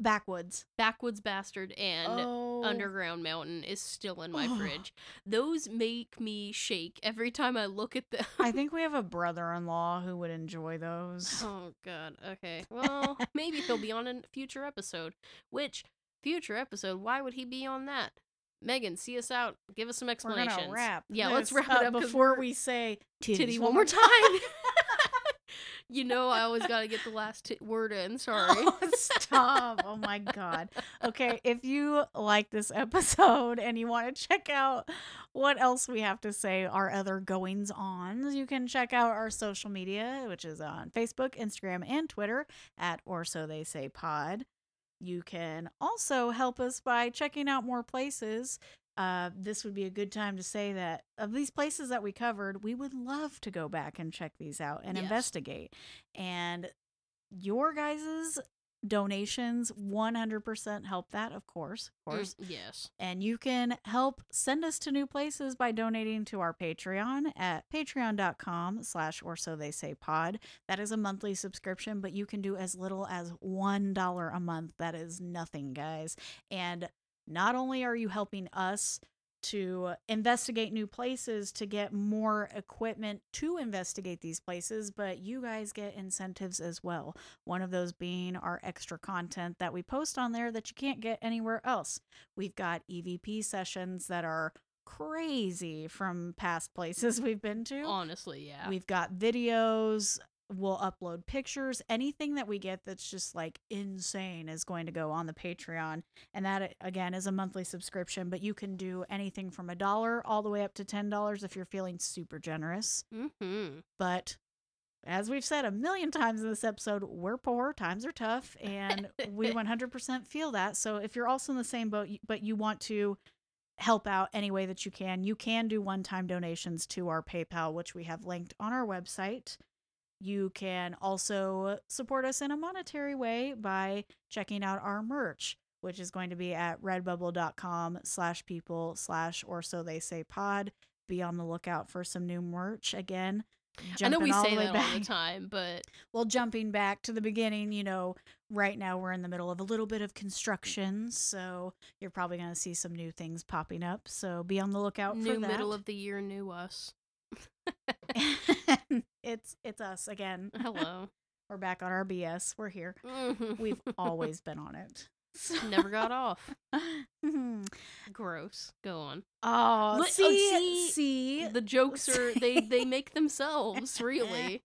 Backwoods. Backwoods Bastard and oh. Underground Mountain is still in my Oh. fridge. Those make me shake every time I look at them. I think we have a brother-in-law who would enjoy those. Oh god. Okay. Well, maybe he'll be on a future episode. Which future episode? Why would he be on that? Megan, see us out. Give us some We're explanations. gonna wrap. Yeah, let's wrap it up before we're- we say titty one more time. you know, I always got to get the last t- word in. Sorry. Oh, stop. Oh my god. Okay, if you like this episode and you want to check out what else we have to say, our other goings on, you can check out our social media, which is on Facebook, Instagram, and Twitter at or so they say pod. You can also help us by checking out more places. Uh, this would be a good time to say that of these places that we covered, we would love to go back and check these out and Yes. investigate. And your guys's donations 100% help that, of course. Of course. Mm, yes. And you can help send us to new places by donating to our Patreon at patreon.com slash or so they say pod. That is a monthly subscription, but you can do as little as $1 a month. That is nothing, guys. And not only are you helping us to investigate new places to get more equipment to investigate these places, but you guys get incentives as well. One of those being our extra content that we post on there that you can't get anywhere else. We've got EVP sessions that are crazy from past places we've been to. Honestly, yeah. We've got videos. We'll upload pictures. Anything that we get that's just like insane is going to go on the Patreon. And that, again, is a monthly subscription, but you can do anything from a dollar all the way up to $10 if you're feeling super generous. mm-hmm. But as we've said a million times in this episode, we're poor, times are tough, and we 100% feel that. So if you're also in the same boat, but you want to help out any way that you can, you can do one time donations to our PayPal, which we have linked on our website. You can also support us in a monetary way by checking out our merch, which is going to be at redbubble.com slash people slash or so they say pod. Be on the lookout for some new merch again. I know we say that all the time, but well, jumping back to the beginning, you know, right now we're in the middle of a little bit of construction, so you're probably going to see some new things popping up. So be on the lookout new for that. New middle of the year, new us. it's it's us again. Hello. We're back on our BS. We're here. We've mm-hmm. always been on it. never got off. oh, Gross. Go on. oh see, oh, see, see, The jokes are they they make themselves really.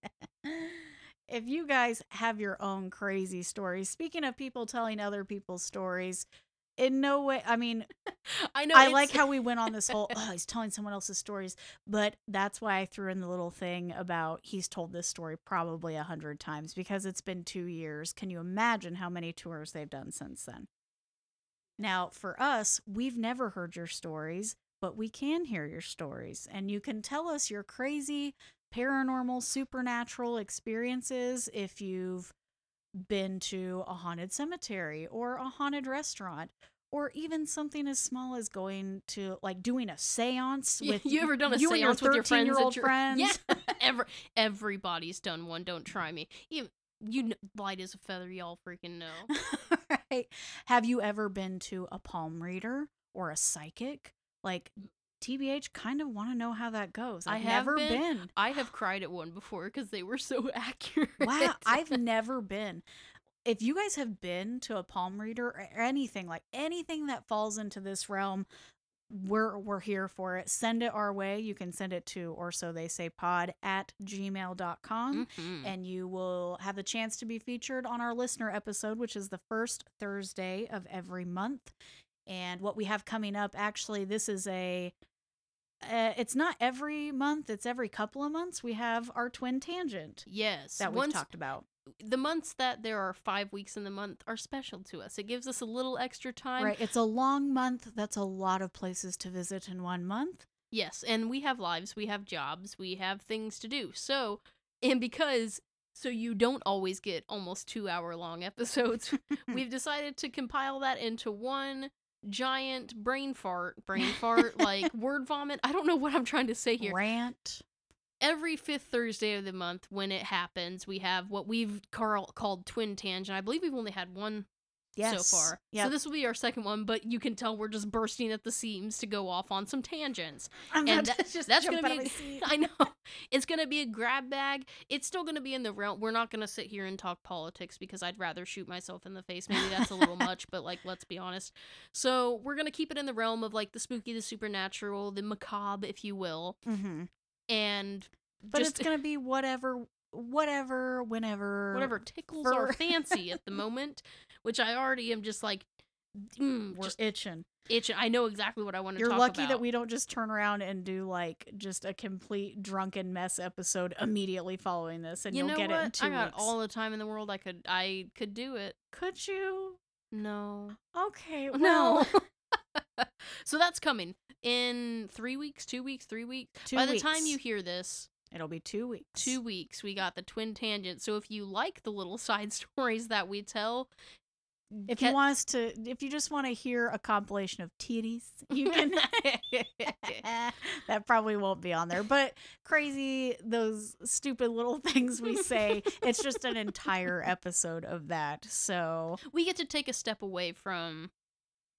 if you guys have your own crazy stories, speaking of people telling other people's stories, in no way, I mean, I know. I like how we went on this whole, oh, he's telling someone else's stories, but that's why I threw in the little thing about he's told this story probably a hundred times because it's been two years. Can you imagine how many tours they've done since then? Now, for us, we've never heard your stories, but we can hear your stories, and you can tell us your crazy paranormal, supernatural experiences if you've been to a haunted cemetery or a haunted restaurant or even something as small as going to like doing a séance with you ever done a you and your seance with your friends? 13-year-old your- friends Yeah. Ever, everybody's done one. Don't try me. You, you kn- light as a feather. Y'all freaking know. right have you ever been to a palm reader or a psychic like tbh kind of want to know how that goes I i've have never been. been. I have cried at one before because they were so accurate. wow i've never been if you guys have been to a palm reader or anything like anything that falls into this realm we're we're here for it send it our way you can send it to or so they say pod at gmail.com Mhm. and you will have the chance to be featured on our listener episode, which is the first Thursday of every month. And what we have coming up, actually, this is a. Uh, it's not every month; it's every couple of months. We have our twin tangent yes. that we've once talked about. The months that there are five weeks in the month are special to us. It gives us a little extra time. Right, it's a long month. That's a lot of places to visit in one month. Yes, and we have lives, we have jobs, we have things to do. So, and because so you don't always get almost 2 hour long episodes, we've decided to compile that into one giant brain fart, brain fart like word vomit. I don't know what I'm trying to say here. Rant. Every fifth Thursday of the month when it happens, we have what we've carl- called twin tangent. I believe we've only had one Yes. so far. Yeah. So this will be our second one, but you can tell we're just bursting at the seams to go off on some tangents. I'm and that- to just that's gonna out be of my seat. I know. It's going to be a grab bag. It's still going to be in the realm. We're not going to sit here and talk politics because I'd rather shoot myself in the face. Maybe that's a little much, but like let's be honest. So, we're going to keep it in the realm of like the spooky, the supernatural, the macabre, if you will. Mhm. And But just it's gonna be whatever, whatever, whenever, whatever tickles for- our fancy at the moment, which I already am just like mm, We're just itching. itching. I know exactly what I want to You're lucky about. that we don't just turn around and do like just a complete drunken mess episode immediately following this, and you will get what? it in two I got weeks. all the time in the world. I could I could do it. Could you? No. Okay, No. so that's coming in three weeks, two weeks, three weeks. two By the time you hear this, It'll be two weeks. two weeks we got the twin tangent so if you like the little side stories that we tell If get- you want us to, if you just want to hear a compilation of titties, you can. that probably won't be on there, but crazy those stupid little things we say. it's just an entire episode of that. So we get to take a step away from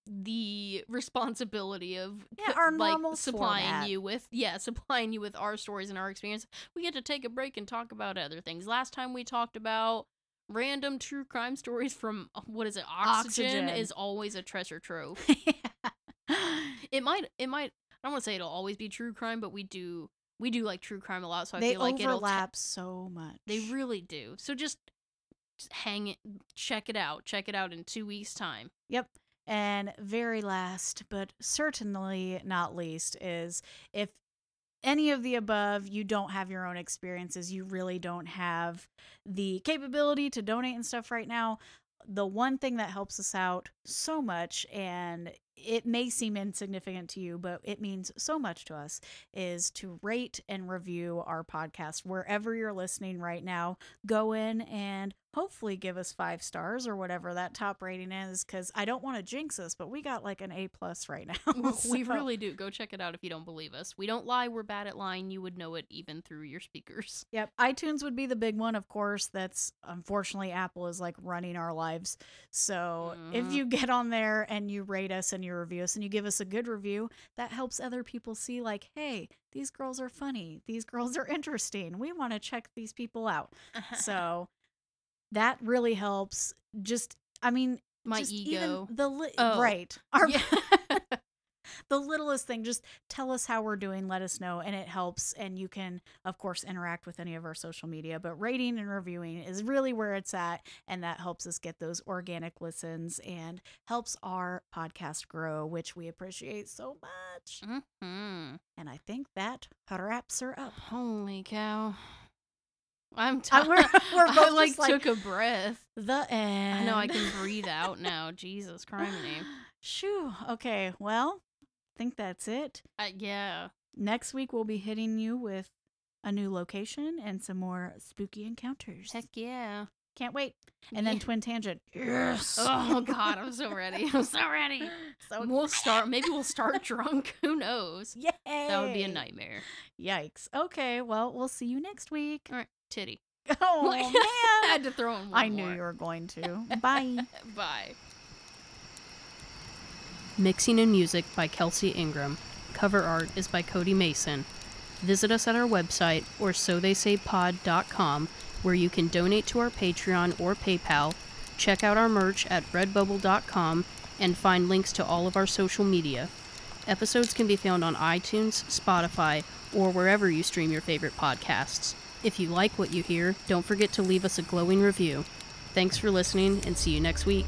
the responsibility of Yeah, our like normal supplying format. you with yeah supplying you with our stories and our experience we get to take a break and talk about other things last time we talked about random true crime stories from uh, what is it oxygen, Oxygen. is always a treasure trove it might it might i don't want to say it'll always be true crime but we do we do like true crime a lot so i they feel like it'll overlap so much. they really do so just hang it check it out check it out in two weeks time Yep. And very last, but certainly not least, is if any of the above, you don't have your own experiences, you really don't have the capability to donate and stuff right now. The one thing that helps us out so much, and it may seem insignificant to you, but it means so much to us, is to rate and review our podcast wherever you're listening right now. Go in and hopefully give us five stars or whatever that top rating is, because I don't want to jinx us, but we got like an A plus right now. we really do. Go check it out if you don't believe us. We don't lie. We're bad at lying. You would know it even through your speakers. Yep, iTunes would be the big one, of course. That's unfortunately Apple is like running our lives. So if Mhm. you get on there and you rate us and you review us and you give us a good review, that helps other people see like, hey, these girls are funny. These girls are interesting. We want to check these people out. So that really helps. Just, I mean, My just ego. Even the li- Oh. right. Our, Yeah. the littlest thing. Just tell us how we're doing. Let us know, and it helps. And you can, of course, interact with any of our social media. But rating and reviewing is really where it's at, and that helps us get those organic listens and helps our podcast grow, which we appreciate so much. hmm And I think that wraps her up. Holy cow. I'm tired. we're- we're I both like like- took a breath. The end. I know I can breathe out now. Jesus criminy. Shoo. Okay. Well, think that's it. Uh, yeah. Next week we'll be hitting you with a new location and some more spooky encounters. Heck yeah. Can't wait. And then Yeah. Twin Tangent. Yes. Oh God, I'm so ready. I'm so ready. so We'll start. Maybe we'll start drunk. Who knows? Yay. That would be a nightmare. Yikes. Okay. Well, we'll see you next week. All right, titty. Oh I man. had to throw in one I knew more. you were going to. Bye. Bye. Mixing and music by Kelsey Ingram. Cover art is by Cody Mason. Visit us at our website or so they say pod.com where you can donate to our Patreon or PayPal, check out our merch at redbubble.com, and find links to all of our social media. Episodes can be found on iTunes, Spotify, or wherever you stream your favorite podcasts. If you like what you hear, don't forget to leave us a glowing review. Thanks for listening and see you next week.